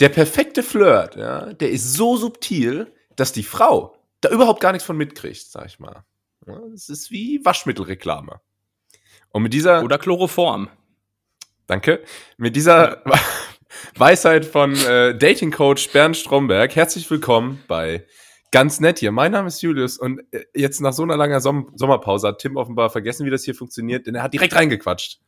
der perfekte Flirt, ja, der ist so subtil, dass die Frau da überhaupt gar nichts von mitkriegt, sag ich mal. Es ja, ist wie Waschmittelreklame. Und mit dieser. Oder Chloroform. Danke. Mit dieser Weisheit von äh, Dating Coach Bernd Stromberg. Herzlich willkommen bei Ganz nett hier. Mein Name ist Julius und äh, jetzt nach so einer langen Som Sommerpause hat Tim offenbar vergessen, wie das hier funktioniert, denn er hat direkt reingequatscht.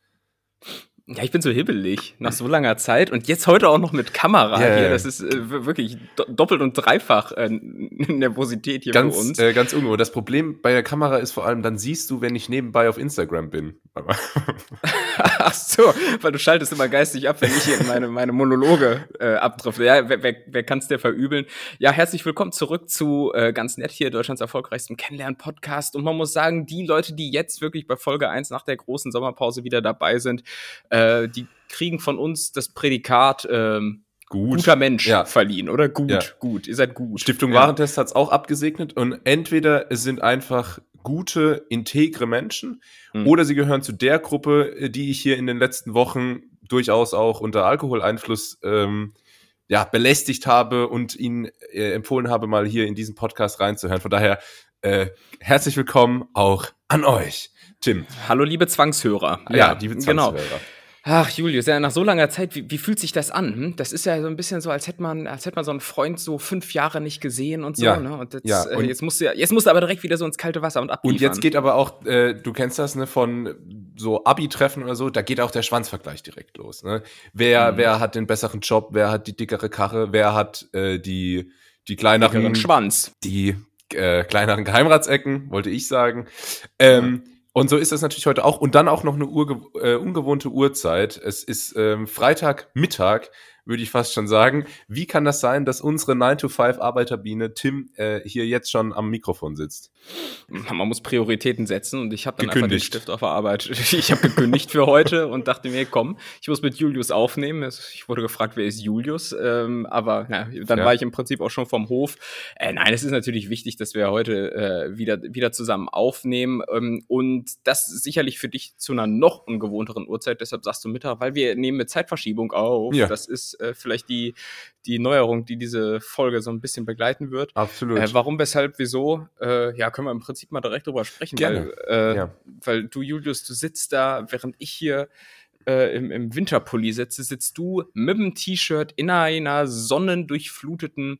Ja, ich bin so hibbelig nach so langer Zeit und jetzt heute auch noch mit Kamera yeah, hier. Das ist äh, wirklich do doppelt und dreifach äh, Nervosität hier ganz, für uns. Äh, ganz unruhe. Das Problem bei der Kamera ist vor allem, dann siehst du, wenn ich nebenbei auf Instagram bin. Ach so, weil du schaltest immer geistig ab, wenn ich hier meine, meine Monologe äh, abtriffe. Ja, wer, wer, wer kann es dir verübeln? Ja, herzlich willkommen zurück zu äh, ganz nett hier, Deutschlands erfolgreichstem Kennenlernen-Podcast. Und man muss sagen, die Leute, die jetzt wirklich bei Folge 1 nach der großen Sommerpause wieder dabei sind, äh, die kriegen von uns das Prädikat ähm, gut. guter Mensch ja. verliehen, oder? Gut, ja. gut, ihr seid gut. Stiftung ja. Warentest hat es auch abgesegnet und entweder es sind einfach gute, integre Menschen mhm. oder sie gehören zu der Gruppe, die ich hier in den letzten Wochen durchaus auch unter Alkoholeinfluss ähm, ja, belästigt habe und ihnen äh, empfohlen habe, mal hier in diesen Podcast reinzuhören. Von daher äh, herzlich willkommen auch an euch, Tim. Hallo, liebe Zwangshörer. Ja, ja liebe genau. Zwangshörer. Genau. Ach, Julius, ja, nach so langer Zeit, wie, wie fühlt sich das an? Hm? Das ist ja so ein bisschen so, als hätte man, als hätte man so einen Freund so fünf Jahre nicht gesehen und so, ja, ne? Und jetzt, ja, äh, und äh, jetzt musst du ja, jetzt musst du aber direkt wieder so ins kalte Wasser und abliefern. Und jetzt geht aber auch, äh, du kennst das, ne, von so Abi-Treffen oder so, da geht auch der Schwanzvergleich direkt los, ne? Wer, mhm. wer hat den besseren Job, wer hat die dickere Karre, wer hat äh, die, die kleineren Dickeren Schwanz. Die äh, kleineren Geheimratsecken, wollte ich sagen. Ähm, und so ist das natürlich heute auch. Und dann auch noch eine äh, ungewohnte Uhrzeit. Es ist ähm, Freitagmittag würde ich fast schon sagen. Wie kann das sein, dass unsere 9-to-5-Arbeiterbiene Tim äh, hier jetzt schon am Mikrofon sitzt? Man muss Prioritäten setzen und ich habe dann gekündigt. einfach den Stift auf der Arbeit. Ich habe gekündigt für heute und dachte mir, komm, ich muss mit Julius aufnehmen. Ich wurde gefragt, wer ist Julius? Ähm, aber na, dann ja. war ich im Prinzip auch schon vom Hof. Äh, nein, es ist natürlich wichtig, dass wir heute äh, wieder, wieder zusammen aufnehmen. Ähm, und das ist sicherlich für dich zu einer noch ungewohnteren Uhrzeit. Deshalb sagst du Mittag, weil wir nehmen mit Zeitverschiebung auf. Ja. Das ist äh, vielleicht die, die Neuerung, die diese Folge so ein bisschen begleiten wird. Absolut. Äh, warum, weshalb, wieso? Äh, ja, können wir im Prinzip mal direkt drüber sprechen. Gerne. Weil, äh, ja. weil du, Julius, du sitzt da, während ich hier äh, im, im Winterpulli sitze, sitzt du mit dem T-Shirt in einer sonnendurchfluteten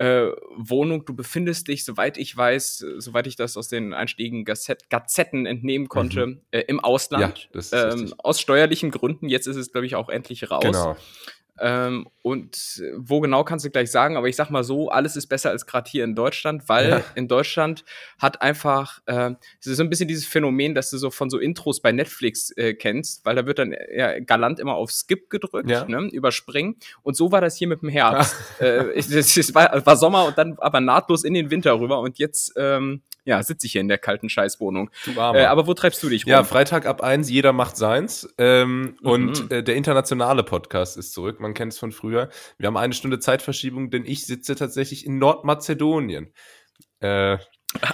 äh, Wohnung. Du befindest dich, soweit ich weiß, soweit ich das aus den einstiegen Gazetten entnehmen konnte, mhm. äh, im Ausland. Ja, ähm, aus steuerlichen Gründen. Jetzt ist es, glaube ich, auch endlich raus. Genau. Ähm, und wo genau kannst du gleich sagen, aber ich sag mal so, alles ist besser als gerade hier in Deutschland, weil ja. in Deutschland hat einfach, äh, es ist so ein bisschen dieses Phänomen, dass du so von so Intros bei Netflix äh, kennst, weil da wird dann ja, galant immer auf Skip gedrückt, ja. ne, überspringen. Und so war das hier mit dem Herbst. äh, es, es war, war, Sommer und dann aber nahtlos in den Winter rüber und jetzt ähm, ja, sitze ich hier in der kalten Scheißwohnung. Äh, aber wo treibst du dich rum? Ja, Freitag ab eins, jeder macht seins. Ähm, mhm. Und äh, der internationale Podcast ist zurück. Man kennt es von früher. Wir haben eine Stunde Zeitverschiebung, denn ich sitze tatsächlich in Nordmazedonien. Äh,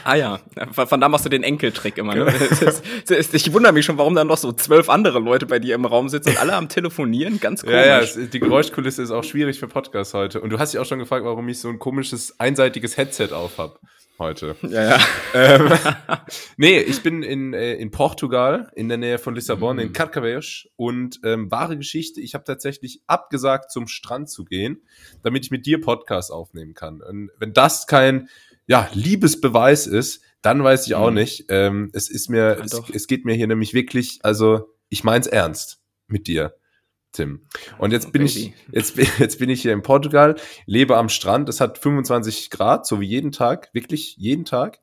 Ah ja, von da machst du den Enkeltrick immer. Ne? Genau. ich wundere mich schon, warum da noch so zwölf andere Leute bei dir im Raum sitzen und alle am Telefonieren. Ganz komisch. Ja, ja, die Geräuschkulisse ist auch schwierig für Podcasts heute. Und du hast dich auch schon gefragt, warum ich so ein komisches, einseitiges Headset auf habe heute. Ja, ja. ähm, nee, ich bin in, äh, in Portugal, in der Nähe von Lissabon, mm. in Carcavelos. Und ähm, wahre Geschichte, ich habe tatsächlich abgesagt, zum Strand zu gehen, damit ich mit dir Podcast aufnehmen kann. Und wenn das kein ja, Liebesbeweis ist, dann weiß ich auch mm. nicht. Ähm, es ist mir, ja, es, es geht mir hier nämlich wirklich, also ich mein's ernst mit dir. Tim. Und jetzt bin Baby. ich, jetzt, jetzt bin ich hier in Portugal, lebe am Strand. Es hat 25 Grad, so wie jeden Tag, wirklich jeden Tag.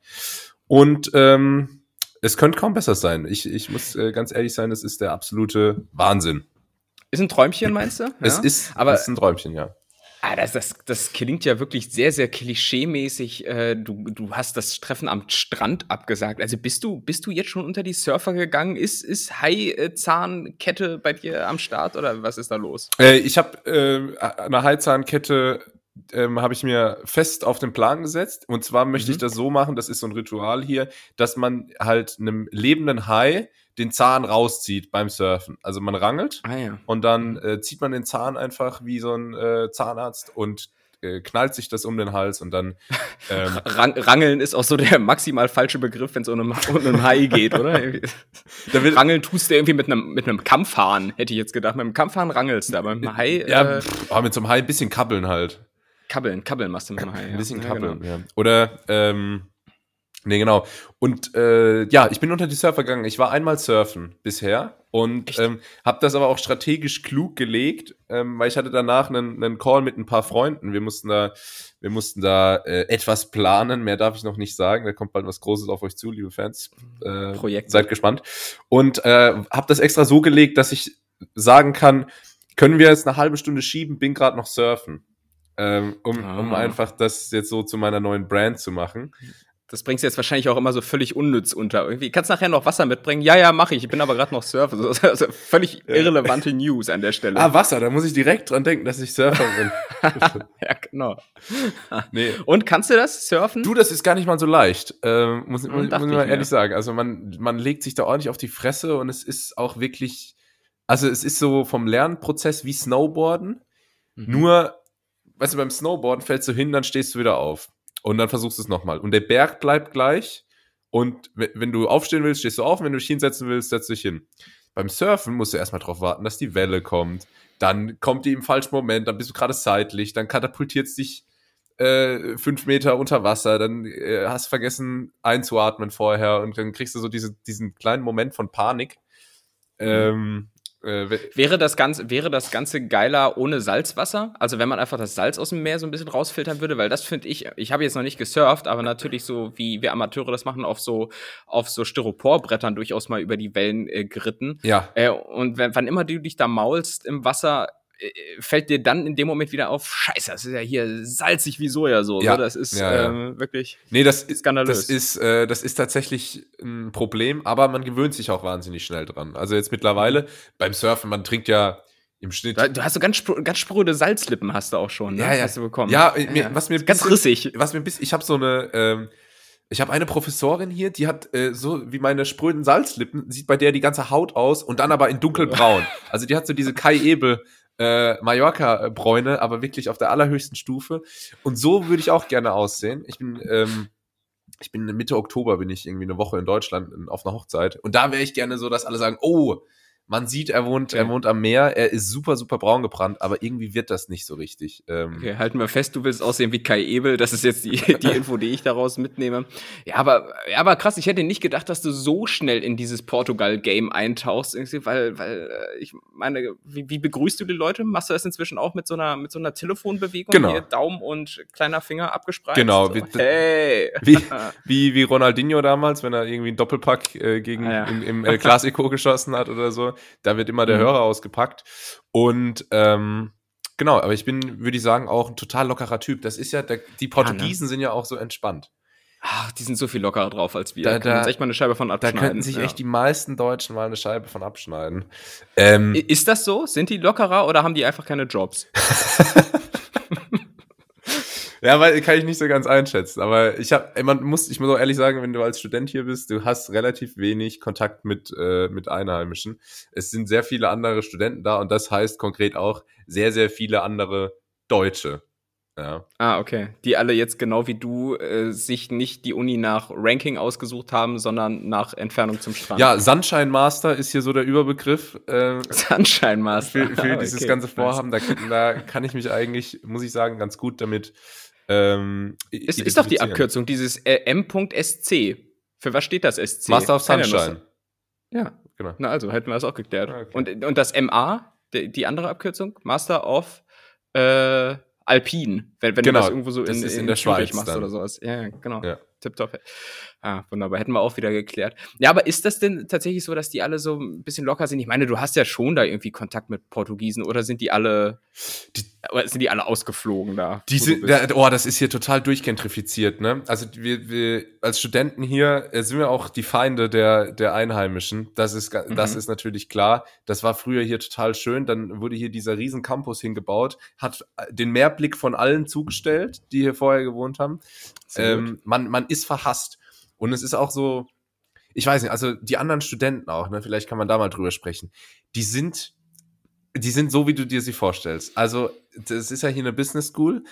Und ähm, es könnte kaum besser sein. Ich, ich muss äh, ganz ehrlich sein, es ist der absolute Wahnsinn. Ist ein Träumchen, meinst du? Es ja? ist, aber, es ist ein Träumchen, ja. Ah, das, das, das klingt ja wirklich sehr, sehr klischee-mäßig. Äh, du, du hast das Treffen am Strand abgesagt. Also bist du, bist du jetzt schon unter die Surfer gegangen? Ist, ist Hai-Zahnkette bei dir am Start oder was ist da los? Äh, ich habe äh, eine Hai-Zahnkette ähm, habe ich mir fest auf den Plan gesetzt. Und zwar möchte mhm. ich das so machen, das ist so ein Ritual hier, dass man halt einem lebenden Hai den Zahn rauszieht beim Surfen. Also man rangelt ah, ja. und dann äh, zieht man den Zahn einfach wie so ein äh, Zahnarzt und äh, knallt sich das um den Hals und dann. Ähm, Rang, Rangeln ist auch so der maximal falsche Begriff, wenn es um, um einen Hai geht, oder? Rangeln tust du irgendwie mit einem mit einem Kampfhahn, hätte ich jetzt gedacht. Mit einem Kampfhahn rangelst du, aber mit einem Hai. Ja, äh, aber mit so einem Hai ein bisschen kabbeln halt. Kabbeln, kabbeln machst du mit einem Hai. Ein bisschen ja, kabbeln, genau. ja. Oder, ähm, Nee, genau. Und äh, ja, ich bin unter die Surfer gegangen. Ich war einmal surfen bisher und ähm, habe das aber auch strategisch klug gelegt, ähm, weil ich hatte danach einen, einen Call mit ein paar Freunden. Wir mussten da, wir mussten da äh, etwas planen. Mehr darf ich noch nicht sagen. Da kommt bald was Großes auf euch zu, liebe Fans. Äh, Projekt. Seid gespannt. Und äh, habe das extra so gelegt, dass ich sagen kann, können wir jetzt eine halbe Stunde schieben? Bin gerade noch surfen. Ähm, um, ah. um einfach das jetzt so zu meiner neuen Brand zu machen. Das bringst du jetzt wahrscheinlich auch immer so völlig unnütz unter. Irgendwie kannst du nachher noch Wasser mitbringen. Ja, ja, mache ich. Ich bin aber gerade noch Surfer. Also völlig irrelevante News an der Stelle. Ah, Wasser. Da muss ich direkt dran denken, dass ich Surfer bin. ja, genau. nee. Und kannst du das surfen? Du, das ist gar nicht mal so leicht. Ähm, muss, muss, muss ich mal ehrlich sagen. Also man, man legt sich da ordentlich auf die Fresse und es ist auch wirklich, also es ist so vom Lernprozess wie Snowboarden. Mhm. Nur, weißt du, beim Snowboarden fällst du hin, dann stehst du wieder auf. Und dann versuchst du es nochmal. Und der Berg bleibt gleich. Und wenn du aufstehen willst, stehst du auf. Und wenn du dich hinsetzen willst, setzt du dich hin. Beim Surfen musst du erstmal darauf warten, dass die Welle kommt. Dann kommt die im falschen Moment, dann bist du gerade seitlich, dann katapultiert es dich äh, fünf Meter unter Wasser, dann äh, hast vergessen einzuatmen vorher und dann kriegst du so diese, diesen kleinen Moment von Panik. Mhm. Ähm, äh, wäre, das Ganze, wäre das Ganze geiler ohne Salzwasser? Also wenn man einfach das Salz aus dem Meer so ein bisschen rausfiltern würde, weil das finde ich, ich habe jetzt noch nicht gesurft, aber natürlich so, wie wir Amateure das machen, auf so, auf so Styroporbrettern durchaus mal über die Wellen äh, geritten. Ja. Äh, und wenn, wann immer du dich da maulst im Wasser, fällt dir dann in dem Moment wieder auf, scheiße, das ist ja hier salzig wie Sojasauce. Ja, das ist ja, ja. Ähm, wirklich nee, das skandalös. Das ist, äh, das ist tatsächlich ein Problem, aber man gewöhnt sich auch wahnsinnig schnell dran. Also jetzt mittlerweile beim Surfen, man trinkt ja im Schnitt. Du hast so ganz, ganz spröde Salzlippen hast du auch schon, ne? Ja, ja. Hast du bekommen. Ja, mir, was mir ganz bisschen, rissig. Was mir bis, ich habe so eine, ähm, ich habe eine Professorin hier, die hat äh, so wie meine spröden Salzlippen, sieht bei der die ganze Haut aus und dann aber in dunkelbraun. Also die hat so diese Kai Ebel äh, Mallorca-Bräune, aber wirklich auf der allerhöchsten Stufe. Und so würde ich auch gerne aussehen. Ich bin, ähm, ich bin Mitte Oktober, bin ich irgendwie eine Woche in Deutschland auf einer Hochzeit. Und da wäre ich gerne so, dass alle sagen, oh, man sieht, er wohnt, er wohnt am Meer, er ist super, super braun gebrannt, aber irgendwie wird das nicht so richtig. Ähm okay, halten wir fest, du willst aussehen wie Kai Ebel, das ist jetzt die, die Info, die ich daraus mitnehme. Ja, aber, ja, aber krass, ich hätte nicht gedacht, dass du so schnell in dieses Portugal-Game eintauchst, weil, weil äh, ich meine, wie, wie begrüßt du die Leute? Machst du das inzwischen auch mit so einer, mit so einer Telefonbewegung? Genau. Hier Daumen und kleiner Finger abgespreizt? Genau. So, wie, hey! Wie, wie, wie Ronaldinho damals, wenn er irgendwie einen Doppelpack äh, gegen, ah, ja. im, im El Clasico geschossen hat oder so. Da wird immer der mhm. Hörer ausgepackt. Und ähm, genau, aber ich bin, würde ich sagen, auch ein total lockerer Typ. Das ist ja, der, die Portugiesen ja, ne? sind ja auch so entspannt. Ach, die sind so viel lockerer drauf als wir. Da, da uns echt mal eine Scheibe von abschneiden. Da könnten sich ja. echt die meisten Deutschen mal eine Scheibe von abschneiden. Ähm, ist das so? Sind die lockerer oder haben die einfach keine Jobs? Ja, weil kann ich nicht so ganz einschätzen. Aber ich habe, man muss, ich muss auch ehrlich sagen, wenn du als Student hier bist, du hast relativ wenig Kontakt mit äh, mit Einheimischen. Es sind sehr viele andere Studenten da und das heißt konkret auch sehr sehr viele andere Deutsche. Ja. Ah, okay. Die alle jetzt genau wie du äh, sich nicht die Uni nach Ranking ausgesucht haben, sondern nach Entfernung zum Strand. Ja, Sunshine Master ist hier so der Überbegriff. Äh, Sunshine Master. Für, für dieses okay, ganze Vorhaben, da, da, kann ich mich eigentlich, muss ich sagen, ganz gut damit ähm, ist, ist doch die Abkürzung, dieses äh, M.SC. Für was steht das SC? Master of Sunshine. Ja, genau. Na also, hätten wir das auch geklärt. Ah, okay. Und, und das MA, die, die andere Abkürzung, Master of äh, Alpin, wenn, wenn genau, du das irgendwo so in, in, in, der Schweiz machst dann. oder sowas. Ja, genau. Ja. Tipptopp. Ah, wunderbar. Hätten wir auch wieder geklärt. Ja, aber ist das denn tatsächlich so, dass die alle so ein bisschen locker sind? Ich meine, du hast ja schon da irgendwie Kontakt mit Portugiesen oder sind die alle, die, sind die alle ausgeflogen da? Die sind, da, oh, das ist hier total durchgentrifiziert, ne? Also wir, wir als Studenten hier äh, sind wir auch die Feinde der, der Einheimischen. Das ist, das mhm. ist natürlich klar. Das war früher hier total schön. Dann wurde hier dieser riesen Campus hingebaut, hat äh, den Mehrblick von allen zugestellt, die hier vorher gewohnt haben. Ähm, man, man ist verhasst. Und es ist auch so, ich weiß nicht, also die anderen Studenten auch, ne, vielleicht kann man da mal drüber sprechen. Die sind, die sind so, wie du dir sie vorstellst. Also, das ist ja hier eine Business School.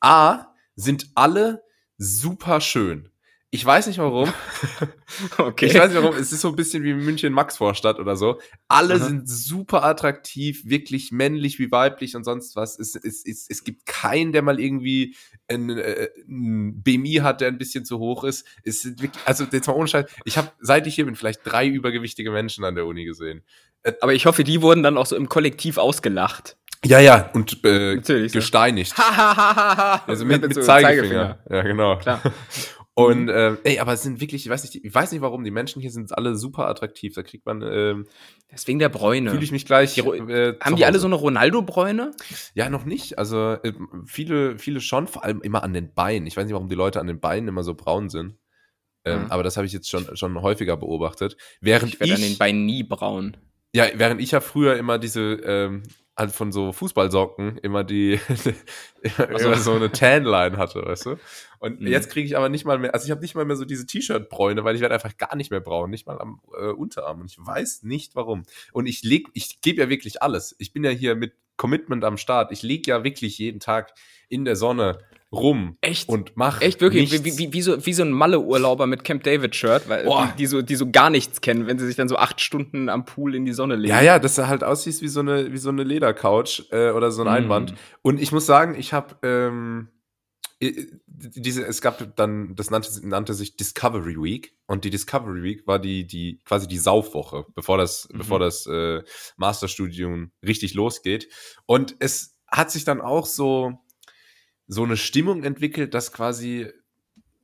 A, sind alle super schön. Ich weiß nicht warum. okay. Ich weiß nicht warum. Es ist so ein bisschen wie München Max Vorstadt oder so. Alle Aha. sind super attraktiv, wirklich männlich wie weiblich und sonst was. Es, es, es, es gibt keinen, der mal irgendwie ein, äh, ein BMI hat, der ein bisschen zu hoch ist. Es sind wirklich, also jetzt mal ohne Scheiß. Ich habe, seit ich hier bin, vielleicht drei übergewichtige Menschen an der Uni gesehen. Äh, Aber ich hoffe, die wurden dann auch so im Kollektiv ausgelacht. Ja, ja, und äh, gesteinigt. also mit, mit, mit Zeigefinger. Zeigefinger. Ja, genau. Klar. Und äh, ey, aber es sind wirklich, ich weiß nicht, ich weiß nicht warum, die Menschen hier sind alle super attraktiv. Da kriegt man. Ähm, Deswegen der Bräune. Fühle ich mich gleich. Die, äh, haben die alle so eine Ronaldo-Bräune? Ja, noch nicht. Also äh, viele, viele schon, vor allem immer an den Beinen. Ich weiß nicht, warum die Leute an den Beinen immer so braun sind. Ähm, mhm. Aber das habe ich jetzt schon, schon häufiger beobachtet. Während ich werde an den Beinen nie braun. Ja, während ich ja früher immer diese ähm, halt von so Fußballsocken immer die immer, also. immer so eine Tanline hatte, weißt du? Und mhm. jetzt kriege ich aber nicht mal mehr, also ich habe nicht mal mehr so diese T-Shirt-Bräune, weil ich werde einfach gar nicht mehr braun, nicht mal am äh, Unterarm. Und ich weiß nicht warum. Und ich leg, ich gebe ja wirklich alles. Ich bin ja hier mit Commitment am Start. Ich lege ja wirklich jeden Tag in der Sonne rum Echt? und mach Echt, wirklich? Wie, wie, wie, so, wie so ein Malle-Urlauber mit Camp David-Shirt, weil die, die, so, die so gar nichts kennen, wenn sie sich dann so acht Stunden am Pool in die Sonne legen. Ja, ja, dass er halt aussieht wie so eine, wie so eine Ledercouch äh, oder so ein mm. Einband. Und ich muss sagen, ich habe ähm, diese, es gab dann, das nannte, nannte, sich Discovery Week und die Discovery Week war die, die quasi die Saufwoche, bevor das, mhm. bevor das äh, Masterstudium richtig losgeht. Und es hat sich dann auch so, so eine Stimmung entwickelt, dass quasi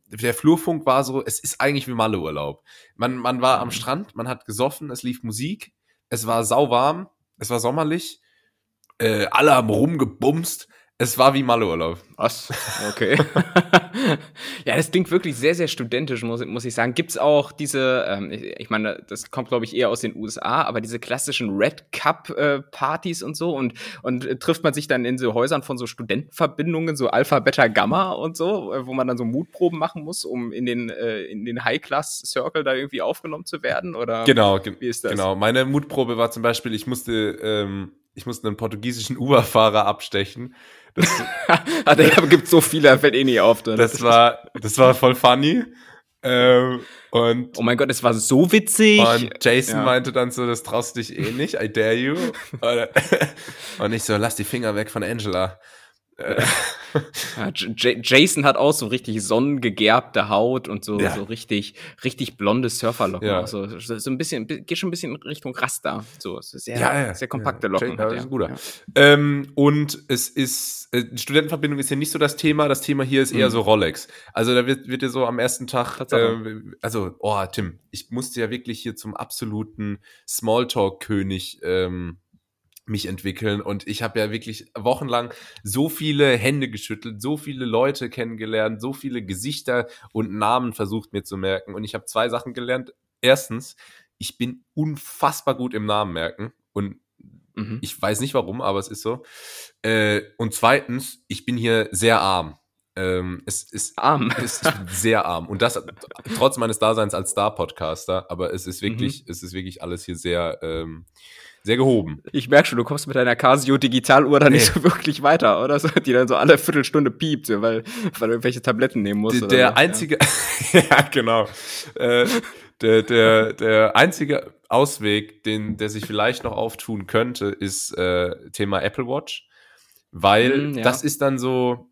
der Flurfunk war so, es ist eigentlich wie Malleurlaub. Man, man war am mhm. Strand, man hat gesoffen, es lief Musik, es war sauwarm, es war sommerlich, äh, alle haben rumgebumst es war wie Malleurlaub. Was? Okay. ja, das klingt wirklich sehr, sehr studentisch, muss, muss ich sagen. Gibt's auch diese, ähm, ich, ich, meine, das kommt, glaube ich, eher aus den USA, aber diese klassischen Red Cup-Partys äh, und so und, und äh, trifft man sich dann in so Häusern von so Studentenverbindungen, so Alpha, Beta, Gamma und so, äh, wo man dann so Mutproben machen muss, um in den, äh, in den High-Class-Circle da irgendwie aufgenommen zu werden? Oder genau, wie ist das? Genau, meine Mutprobe war zum Beispiel, ich musste, ähm, ich musste einen portugiesischen Uber-Fahrer abstechen das, ah, da gibt so viele, da fällt eh nie auf. Dann. Das war, das war voll funny. Ähm, und oh mein Gott, es war so witzig. Und Jason ja. meinte dann so, das traust du dich eh nicht, I dare you. und ich so, lass die Finger weg von Angela. Ja, Jason hat auch so richtig sonnengegerbte Haut und so, ja. so richtig, richtig blonde Surferlocken. Ja. So, so ein bisschen, geht schon ein bisschen Richtung Rasta. So, sehr, ja, sehr kompakte Locken. Ja, ist guter. Ähm, und es ist, äh, Studentenverbindung ist ja nicht so das Thema. Das Thema hier ist eher mhm. so Rolex. Also da wird, wird dir so am ersten Tag, äh, also, oh, Tim, ich musste ja wirklich hier zum absoluten Smalltalk-König ähm, mich entwickeln. Und ich habe ja wirklich wochenlang so viele Hände geschüttelt, so viele Leute kennengelernt, so viele Gesichter und Namen versucht mir zu merken. Und ich habe zwei Sachen gelernt. Erstens, ich bin unfassbar gut im Namen merken. Und mhm. ich weiß nicht warum, aber es ist so. Äh, und zweitens, ich bin hier sehr arm. Ähm, es ist arm. Es ist sehr arm. Und das trotz meines Daseins als Star-Podcaster, aber es ist wirklich, mhm. es ist wirklich alles hier sehr, ähm, sehr gehoben. Ich merke schon, du kommst mit deiner Casio Digitaluhr da nee. nicht so wirklich weiter, oder? So, die dann so alle Viertelstunde piept, weil, weil du irgendwelche Tabletten nehmen musst. Der, der so. einzige, ja, ja genau. Äh, der, der, der einzige Ausweg, den, der sich vielleicht noch auftun könnte, ist äh, Thema Apple Watch. Weil mm, ja. das ist dann so,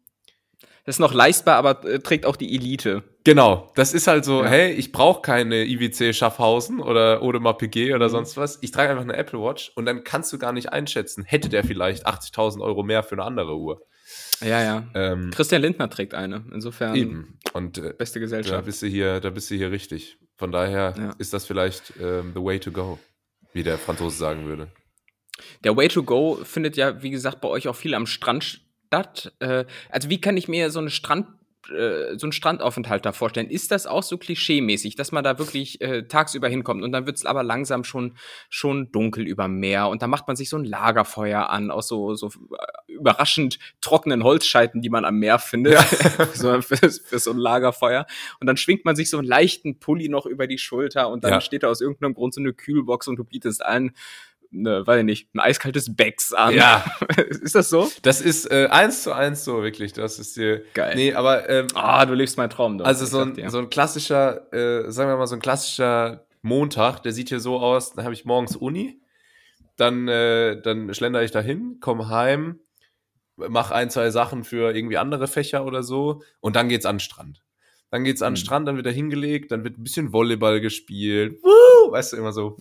das ist noch leistbar, aber äh, trägt auch die Elite. Genau, das ist halt so, ja. hey, ich brauche keine IWC Schaffhausen oder Audemars PG oder mhm. sonst was. Ich trage einfach eine Apple Watch und dann kannst du gar nicht einschätzen, hätte der vielleicht 80.000 Euro mehr für eine andere Uhr. Ja, ja. Ähm, Christian Lindner trägt eine. Insofern eben. Und äh, beste Gesellschaft. Da bist du hier, da bist du hier richtig. Von daher ja. ist das vielleicht ähm, the way to go, wie der Franzose sagen würde. Der Way to Go findet ja, wie gesagt, bei euch auch viel am Strand statt. Äh, also wie kann ich mir so eine Strand äh, so einen Strandaufenthalt da vorstellen. Ist das auch so klischeemäßig, dass man da wirklich äh, tagsüber hinkommt und dann wird es aber langsam schon, schon dunkel über Meer und dann macht man sich so ein Lagerfeuer an aus so, so äh, überraschend trockenen Holzscheiten, die man am Meer findet, ja. so, für, für, so ein Lagerfeuer. Und dann schwingt man sich so einen leichten Pulli noch über die Schulter und dann ja. steht da aus irgendeinem Grund so eine Kühlbox und du bietest allen ne, weiß ich nicht, ein eiskaltes Becks an. Ja. ist das so? Das ist äh, eins zu eins so, wirklich. Das ist dir. Geil. Nee, aber. Ähm, ah, du lebst meinen Traum. Doch. Also so ein, so ein klassischer, äh, sagen wir mal, so ein klassischer Montag, der sieht hier so aus, dann habe ich morgens Uni, dann, äh, dann schlender ich dahin, komme heim, mache ein, zwei Sachen für irgendwie andere Fächer oder so und dann geht's an den Strand. Dann geht's an den mhm. Strand, dann wird er hingelegt, dann wird ein bisschen Volleyball gespielt. Woo! Weißt du, immer so.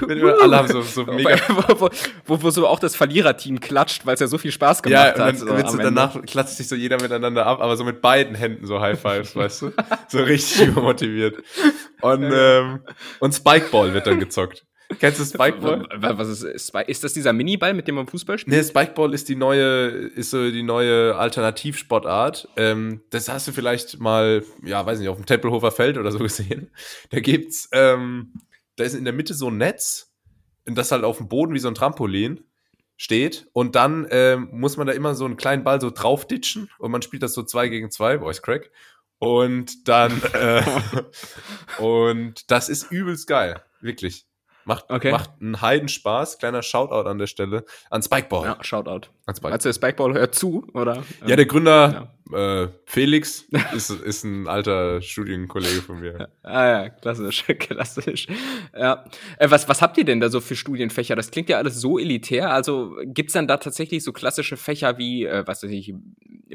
alle haben so, so mega. Wo, wo, wo, so auch das Verliererteam klatscht, weil es ja so viel Spaß gemacht ja, und dann, hat. So danach klatscht sich so jeder miteinander ab, aber so mit beiden Händen so High Fives, weißt du? So richtig übermotiviert. Und, ähm, und Spikeball wird dann gezockt. Kennst du Spikeball? Was ist, ist das dieser Miniball, mit dem man Fußball spielt? Nee, Spikeball ist die neue, ist so die neue Alternativsportart. Ähm, das hast du vielleicht mal, ja, weiß nicht, auf dem Tempelhofer Feld oder so gesehen. Da gibt's, ähm, da ist in der Mitte so ein Netz, das halt auf dem Boden wie so ein Trampolin steht und dann ähm, muss man da immer so einen kleinen Ball so draufditschen und man spielt das so zwei gegen zwei, Voice Crack. Und dann, äh, und das ist übelst geil, wirklich. Macht, okay. macht einen Heidenspaß. Kleiner Shoutout an der Stelle an Spikeball. Ja, Shoutout. An Spikeball. Meinst du, Spikeball hört zu, oder? Ja, der Gründer ja. Äh, Felix ist, ist ein alter Studienkollege von mir. ah ja, klassisch, klassisch. Ja. Äh, was, was habt ihr denn da so für Studienfächer? Das klingt ja alles so elitär. Also gibt's dann da tatsächlich so klassische Fächer wie, äh, was weiß ich,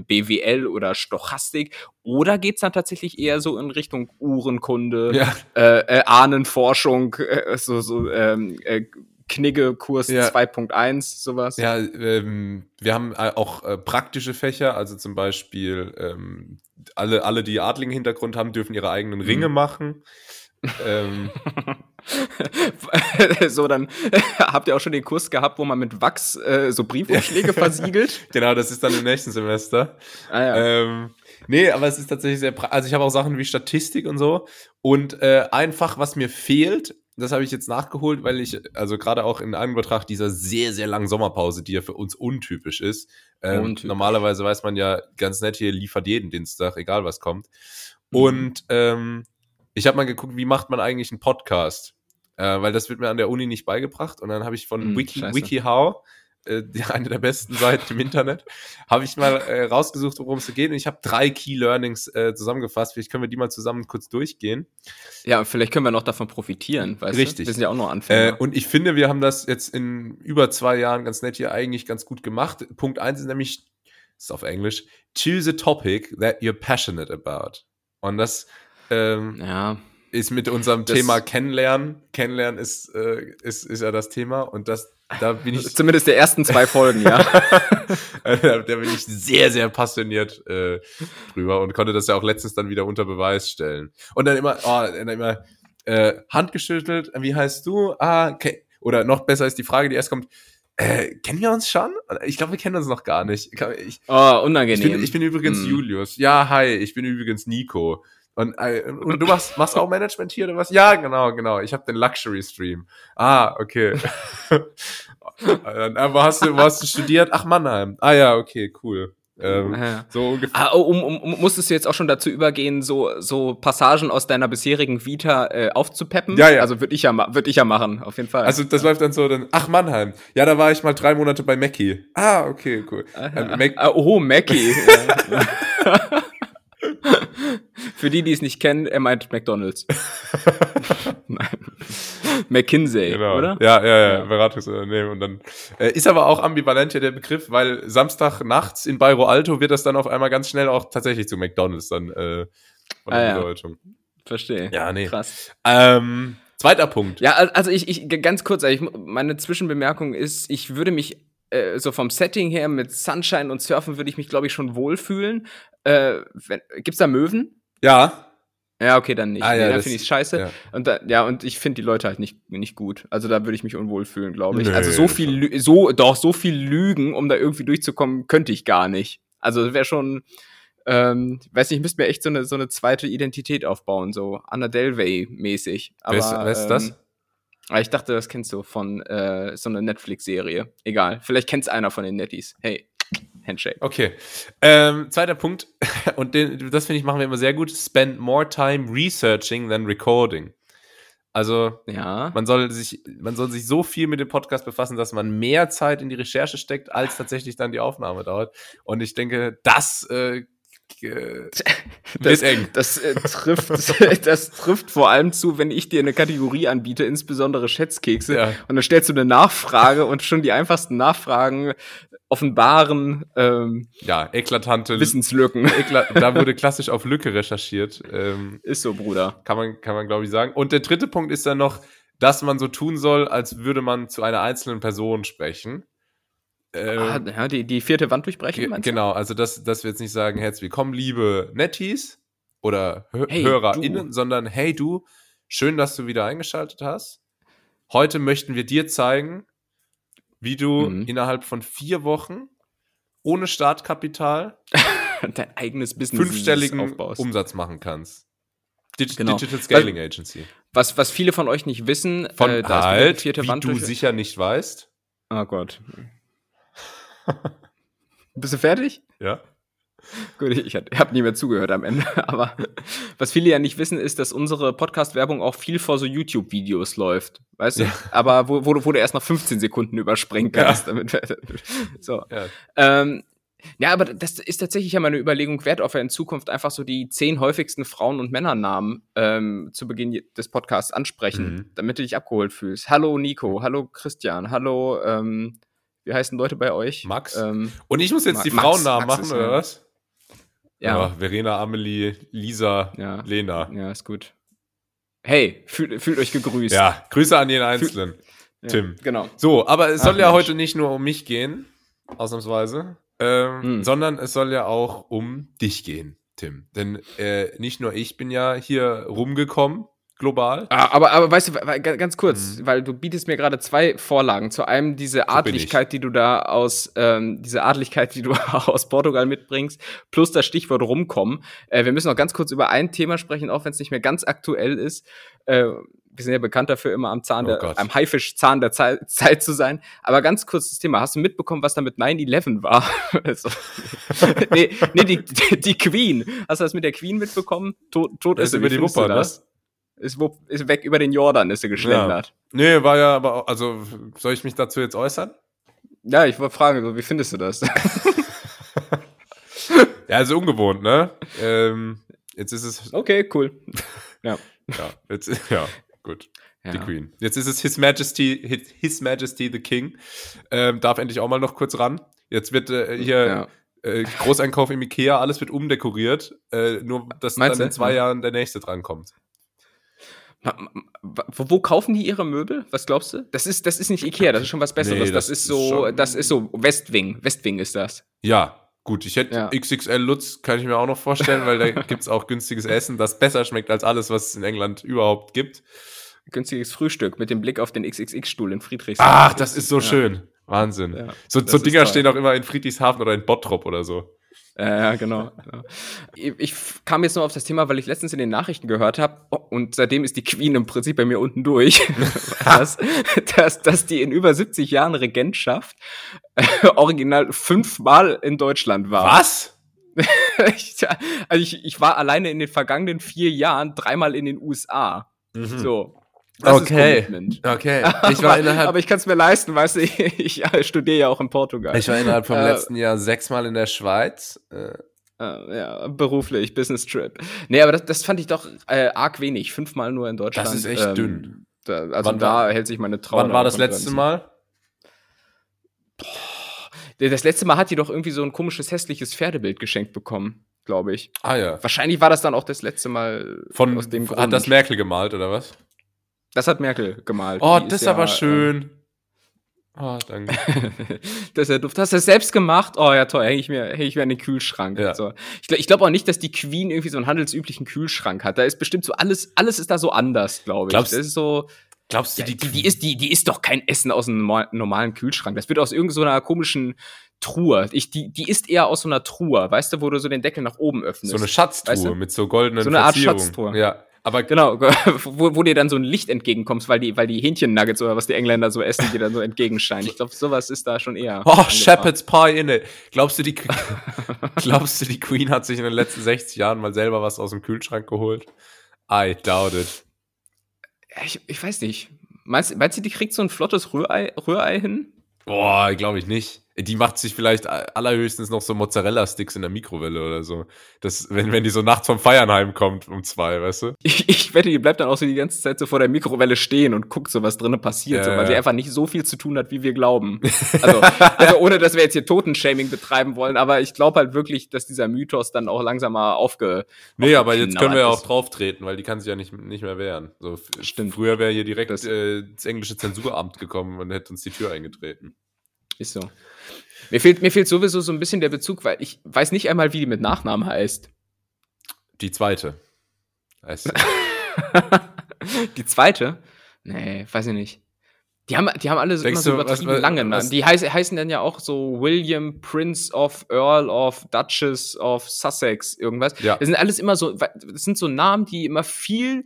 BWL oder Stochastik? Oder geht's dann tatsächlich eher so in Richtung Uhrenkunde, ja. äh, äh, Ahnenforschung, äh, so, so ähm, äh, Knigge-Kurs ja. 2.1, sowas? Ja, ähm, wir haben äh, auch äh, praktische Fächer, also zum Beispiel ähm, alle, alle, die adligen Hintergrund haben, dürfen ihre eigenen Ringe mhm. machen. ähm. so, dann habt ihr auch schon den Kurs gehabt, wo man mit Wachs äh, so Briefumschläge versiegelt. genau, das ist dann im nächsten Semester. Ah, ja. ähm, nee, aber es ist tatsächlich sehr, also ich habe auch Sachen wie Statistik und so. Und äh, einfach, was mir fehlt, das habe ich jetzt nachgeholt, weil ich, also gerade auch in Anbetracht dieser sehr, sehr langen Sommerpause, die ja für uns untypisch ist. Ähm, untypisch. Normalerweise weiß man ja ganz nett, hier liefert jeden Dienstag, egal was kommt. Mhm. Und ähm, ich habe mal geguckt, wie macht man eigentlich einen Podcast? Äh, weil das wird mir an der Uni nicht beigebracht. Und dann habe ich von mhm, Wiki, WikiHow äh, eine der besten Seiten im Internet, habe ich mal äh, rausgesucht, worum es geht. Und ich habe drei Key Learnings äh, zusammengefasst. Vielleicht können wir die mal zusammen kurz durchgehen. Ja, vielleicht können wir noch davon profitieren, weißt Richtig. du? Wir sind ja auch noch Anfänger. Äh, und ich finde, wir haben das jetzt in über zwei Jahren ganz nett hier eigentlich ganz gut gemacht. Punkt eins ist nämlich, ist auf Englisch, choose a topic that you're passionate about. Und das ähm, ja ist mit unserem das Thema Kennenlernen. Kennenlernen ist, äh, ist, ist ja das Thema und das, da bin ich. Zumindest der ersten zwei Folgen, ja. da, bin ich sehr, sehr passioniert äh, drüber und konnte das ja auch letztens dann wieder unter Beweis stellen. Und dann immer, oh, dann immer äh, Hand geschüttelt, wie heißt du? Ah, okay. Oder noch besser ist die Frage, die erst kommt, äh, kennen wir uns schon? Ich glaube, wir kennen uns noch gar nicht. Ich, oh, unangenehm. Ich bin, ich bin übrigens hm. Julius. Ja, hi, ich bin übrigens Nico. Und, äh, und du machst, machst auch Management hier oder was? Ja, genau, genau. Ich habe den Luxury Stream. Ah, okay. Aber hast du, wo hast du studiert? Ach, Mannheim. Ah ja, okay, cool. Ähm, ja. So ungefähr. Ah, um, um, um, musstest du jetzt auch schon dazu übergehen, so, so Passagen aus deiner bisherigen Vita äh, aufzupeppen? Ja, ja. Also würde ich ja, würd ich ja machen, auf jeden Fall. Also das ja. läuft dann so, dann, ach Mannheim. Ja, da war ich mal drei Monate bei Mackie. Ah, okay, cool. Ähm, Mac ah, oh, Mackie. Für die, die es nicht kennen, er meint McDonalds. McKinsey, genau. oder? Ja, ja, ja, ja. Beratungsunternehmen. Und dann äh, ist aber auch ambivalent hier der Begriff, weil Samstag nachts in Bayrro Alto wird das dann auf einmal ganz schnell auch tatsächlich zu McDonalds dann äh, von der ah, Bedeutung. Ja. Verstehe. Ja, nee. Krass. Ähm, zweiter Punkt. Ja, also ich, ich ganz kurz, ich, meine Zwischenbemerkung ist, ich würde mich äh, so vom Setting her mit Sunshine und Surfen würde ich mich, glaube ich, schon wohlfühlen. Äh, wenn, gibt's da Möwen? Ja. Ja, okay, dann nicht. Ah, ja, nee, dann finde ich scheiße. Ja. Und da, ja, und ich finde die Leute halt nicht, nicht gut. Also da würde ich mich unwohl fühlen, glaube ich. Nö. Also so viel, so, doch, so viel Lügen, um da irgendwie durchzukommen, könnte ich gar nicht. Also das wäre schon, Ähm, weiß nicht, ich müsste mir echt so eine, so eine zweite Identität aufbauen, so Anna Delvey-mäßig. Wer ist, wer ist das? Ähm, ich dachte, das kennst du von äh, so einer Netflix-Serie. Egal, vielleicht kennt es einer von den Netties. Hey, Handshake. Okay. Ähm, zweiter Punkt, und den, das finde ich, machen wir immer sehr gut. Spend more time researching than recording. Also, ja. man, soll sich, man soll sich so viel mit dem Podcast befassen, dass man mehr Zeit in die Recherche steckt, als tatsächlich dann die Aufnahme dauert. Und ich denke, das äh, das, eng. Das, äh, trifft, das trifft vor allem zu, wenn ich dir eine Kategorie anbiete, insbesondere Schätzkekse, ja. und dann stellst du eine Nachfrage und schon die einfachsten Nachfragen offenbaren ähm, ja, eklatante Wissenslücken. Ekla da wurde klassisch auf Lücke recherchiert. Ähm, ist so, Bruder. Kann man, kann man glaube ich, sagen. Und der dritte Punkt ist dann noch, dass man so tun soll, als würde man zu einer einzelnen Person sprechen. Ähm, ah, ja, die, die vierte Wand durchbrechen, meinst Genau, also dass, dass wir jetzt nicht sagen, herzlich willkommen, liebe Netties oder Hö hey, HörerInnen, du. sondern hey du, schön, dass du wieder eingeschaltet hast. Heute möchten wir dir zeigen, wie du mhm. innerhalb von vier Wochen ohne Startkapital dein eigenes Business fünfstelligen aufbaust. Umsatz machen kannst. Dig genau. Digital Scaling was, Agency. Was, was viele von euch nicht wissen, von äh, da halt, vierte wie Wand du sicher nicht weißt. Oh Gott. Bist du fertig? Ja. Gut, ich habe nie mehr zugehört am Ende. Aber was viele ja nicht wissen, ist, dass unsere Podcast-Werbung auch viel vor so YouTube-Videos läuft. Weißt du? Ja. Aber wo, wo, wo, du erst nach 15 Sekunden überspringen kannst. Ja. Damit, so. Ja. Ähm, ja, aber das ist tatsächlich ja meine Überlegung wert, ob wir in Zukunft einfach so die zehn häufigsten Frauen- und Männernamen ähm, zu Beginn des Podcasts ansprechen, mhm. damit du dich abgeholt fühlst. Hallo Nico, hallo Christian, hallo ähm, wie heißen Leute bei euch? Max. Ähm, Und ich muss jetzt Ma die Frauennamen machen, oder was? Ja. ja. Verena, Amelie, Lisa, ja. Lena. Ja, ist gut. Hey, fühlt, fühlt euch gegrüßt. Ja, Grüße an jeden Einzelnen. Fühl Tim. Ja, genau. So, aber es soll Ach, ja Mensch. heute nicht nur um mich gehen, ausnahmsweise, ähm, hm. sondern es soll ja auch um dich gehen, Tim. Denn äh, nicht nur ich bin ja hier rumgekommen, global. Ah, aber, aber weißt du, ganz kurz, mhm. weil du bietest mir gerade zwei Vorlagen. Zu einem diese Adligkeit, die du da aus, ähm, diese Adligkeit, die du aus Portugal mitbringst, plus das Stichwort rumkommen. Äh, wir müssen noch ganz kurz über ein Thema sprechen, auch wenn es nicht mehr ganz aktuell ist. Äh, wir sind ja bekannt dafür, immer am Zahn oh der, am Haifischzahn der Zeit, Zeit, zu sein. Aber ganz kurz das Thema. Hast du mitbekommen, was da mit 9-11 war? also, nee, nee die, die, Queen. Hast du das mit der Queen mitbekommen? Tot, tot ist, über die Wupper, das? Ist, ist weg über den Jordan, ist er geschlendert. Ja. Nee, war ja, aber, also, soll ich mich dazu jetzt äußern? Ja, ich wollte fragen, wie findest du das? ja, ist ungewohnt, ne? Ähm, jetzt ist es. Okay, cool. Ja. ja, jetzt, ja, gut. Ja. Die Queen. Jetzt ist es His Majesty, His Majesty the King. Ähm, darf endlich auch mal noch kurz ran. Jetzt wird äh, hier ja. äh, Großeinkauf im Ikea, alles wird umdekoriert, äh, nur dass Meinst dann in zwei Jahren der nächste drankommt. Wo, wo, kaufen die ihre Möbel? Was glaubst du? Das ist, das ist nicht Ikea, das ist schon was Besseres. Nee, das, das, ist so, ist das ist so Westwing. Westwing ist das. Ja, gut. Ich hätte ja. XXL Lutz, kann ich mir auch noch vorstellen, weil da gibt es auch günstiges Essen, das besser schmeckt als alles, was es in England überhaupt gibt. Günstiges Frühstück mit dem Blick auf den XXX-Stuhl in Friedrichshafen. Ach, das ist so ja. schön. Wahnsinn. Ja, so, so Dinger stehen auch immer in Friedrichshafen oder in Bottrop oder so. Ja, genau. Ich, ich, kam jetzt nur auf das Thema, weil ich letztens in den Nachrichten gehört habe, oh, und seitdem ist die Queen im Prinzip bei mir unten durch, dass, dass, dass die in über 70 Jahren Regentschaft äh, original fünfmal in Deutschland war. Was? ich, also ich, ich war alleine in den vergangenen vier Jahren dreimal in den USA. Mhm. So. Das okay. Okay. Ich war aber, innerhalb aber ich kann es mir leisten, weißt du, ich, ich studiere ja auch in Portugal. Ich war innerhalb vom äh, letzten Jahr sechsmal in der Schweiz. Äh. äh. Ja, beruflich, Business Trip. Nee, aber das, das fand ich doch äh, arg wenig. Fünfmal nur in Deutschland. Das ist echt ähm, dünn. Da, also wann da war, hält sich meine Trauer. Wann war das letzte Mal? Boah. Das letzte Mal hat die doch irgendwie so ein komisches, hässliches Pferdebild geschenkt bekommen, glaube ich. Ah ja. Wahrscheinlich war das dann auch das letzte Mal Von, aus dem Grund. Hat das Merkel gemalt, oder was? Das hat Merkel gemalt. Oh, Die das ist ja, aber schön. oh, danke. das ist ja duft. Hast du das selbst gemacht? Oh ja, toll. Hänge ich mir, häng ich mir an den Kühlschrank. Ja. So. Ich, ich glaube auch nicht, dass die Queen irgendwie so einen handelsüblichen Kühlschrank hat. Da ist bestimmt so alles, alles ist da so anders, glaube ich. Glaubst, das ist so. Glaubst du, die, die, die, ist, die, die ist doch kein Essen aus einem normalen Kühlschrank. Das wird aus irgendeiner so komischen Truhe. Ich, die, die ist eher aus so einer Truhe, weißt du, wo du so den Deckel nach oben öffnest. So eine Schatztruhe weißt du? mit so goldenen So eine Art Schatztruhe. Ja. Aber genau, wo, wo dir dann so ein Licht entgegenkommst, weil die, weil die Hähnchen-Nuggets oder was die Engländer so essen, die dann so entgegenscheinen. Ich glaube, sowas ist da schon eher. Oh, Shepherd's Pie inne. Glaubst du, die, glaubst du, die Queen hat sich in den letzten 60 Jahren mal selber was aus dem Kühlschrank geholt? I doubt it. Ich, ich weiß nicht. Meinst, meinst du, die kriegt so ein flottes Rührei, Rührei hin? Boah, glaube ich nicht. Die macht sich vielleicht allerhöchstens noch so Mozzarella-Sticks in der Mikrowelle oder so. Das, wenn, wenn die so nachts vom Feiern heimkommt um zwei, weißt du? Ich, ich wette, die bleibt dann auch so die ganze Zeit so vor der Mikrowelle stehen und guckt so, was drinnen passiert, ja, so, weil sie einfach nicht so viel zu tun hat, wie wir glauben. Also, also ohne, dass wir jetzt hier Totenshaming betreiben wollen, aber ich glaube halt wirklich, dass dieser Mythos dann auch langsam mal aufge. Nee, aber jetzt können wir ja auch drauf treten, weil die kann sich ja nicht, nicht mehr wehren. So, Stimmt. Früher wäre hier direkt das, äh, das englische Zensuramt gekommen und hätte uns die Tür eingetreten. Ist so. Mir fehlt, mir fehlt sowieso so ein bisschen der Bezug, weil ich weiß nicht einmal, wie die mit Nachnamen heißt. Die zweite. Heißt die zweite? Nee, weiß ich nicht. Die haben, die haben alle so, immer so übertrieben was, was, lange Namen. Die heiß, heißen dann ja auch so William, Prince of, Earl of, Duchess of Sussex, irgendwas. Ja. Das sind alles immer so, das sind so Namen, die immer viel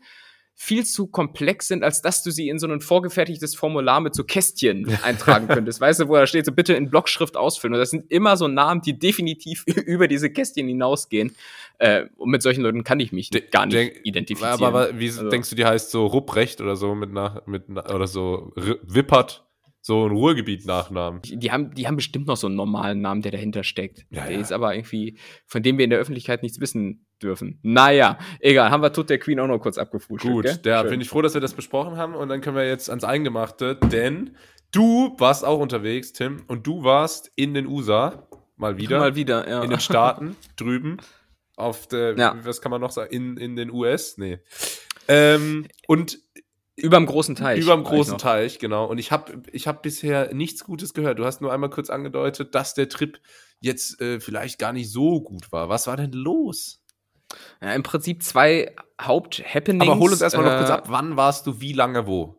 viel zu komplex sind, als dass du sie in so ein vorgefertigtes Formular mit so Kästchen eintragen könntest. weißt du, wo da steht, so bitte in Blockschrift ausfüllen. Und das sind immer so Namen, die definitiv über diese Kästchen hinausgehen. Äh, und mit solchen Leuten kann ich mich De gar nicht identifizieren. Aber, aber wie also. denkst du, die heißt so Rupprecht oder so mit nach, mit, oder so R Wippert? So ein Ruhrgebiet-Nachnamen. Die, haben, die haben bestimmt noch so einen normalen Namen, der dahinter steckt. Ja, der ja. ist aber irgendwie, von dem wir in der Öffentlichkeit nichts wissen dürfen. Naja, egal, haben wir Tod der Queen auch noch kurz abgefrühstückt. Gut, da bin ich froh, dass wir das besprochen haben und dann können wir jetzt ans Eingemachte, denn du warst auch unterwegs, Tim, und du warst in den USA, mal wieder. Mal wieder, ja. In den Staaten, drüben, auf der, ja. was kann man noch sagen, in, in den US? Nee. Ähm, und Überm großen Teich. Überm großen Teich, genau. Und ich habe ich hab bisher nichts Gutes gehört. Du hast nur einmal kurz angedeutet, dass der Trip jetzt äh, vielleicht gar nicht so gut war. Was war denn los? Ja, im Prinzip zwei Haupt-Happenings. Aber hol uns erstmal äh, noch kurz ab. Wann warst du wie lange wo?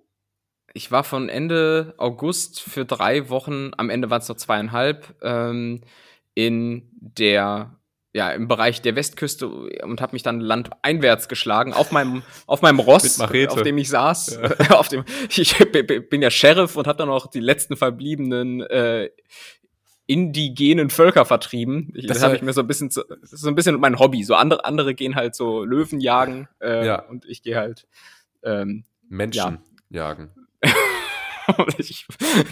Ich war von Ende August für drei Wochen, am Ende waren es noch zweieinhalb, ähm, in der ja, im Bereich der Westküste und habe mich dann landeinwärts geschlagen auf meinem auf meinem Ross, auf dem ich saß. Ja. auf dem ich bin ja Sheriff und habe dann auch die letzten verbliebenen äh, indigenen Völker vertrieben. Ich, das habe ich mir so ein bisschen so, so ein bisschen mein Hobby. So andere andere gehen halt so Löwen jagen äh, ja. und ich gehe halt ähm, Menschen ja. jagen. ich,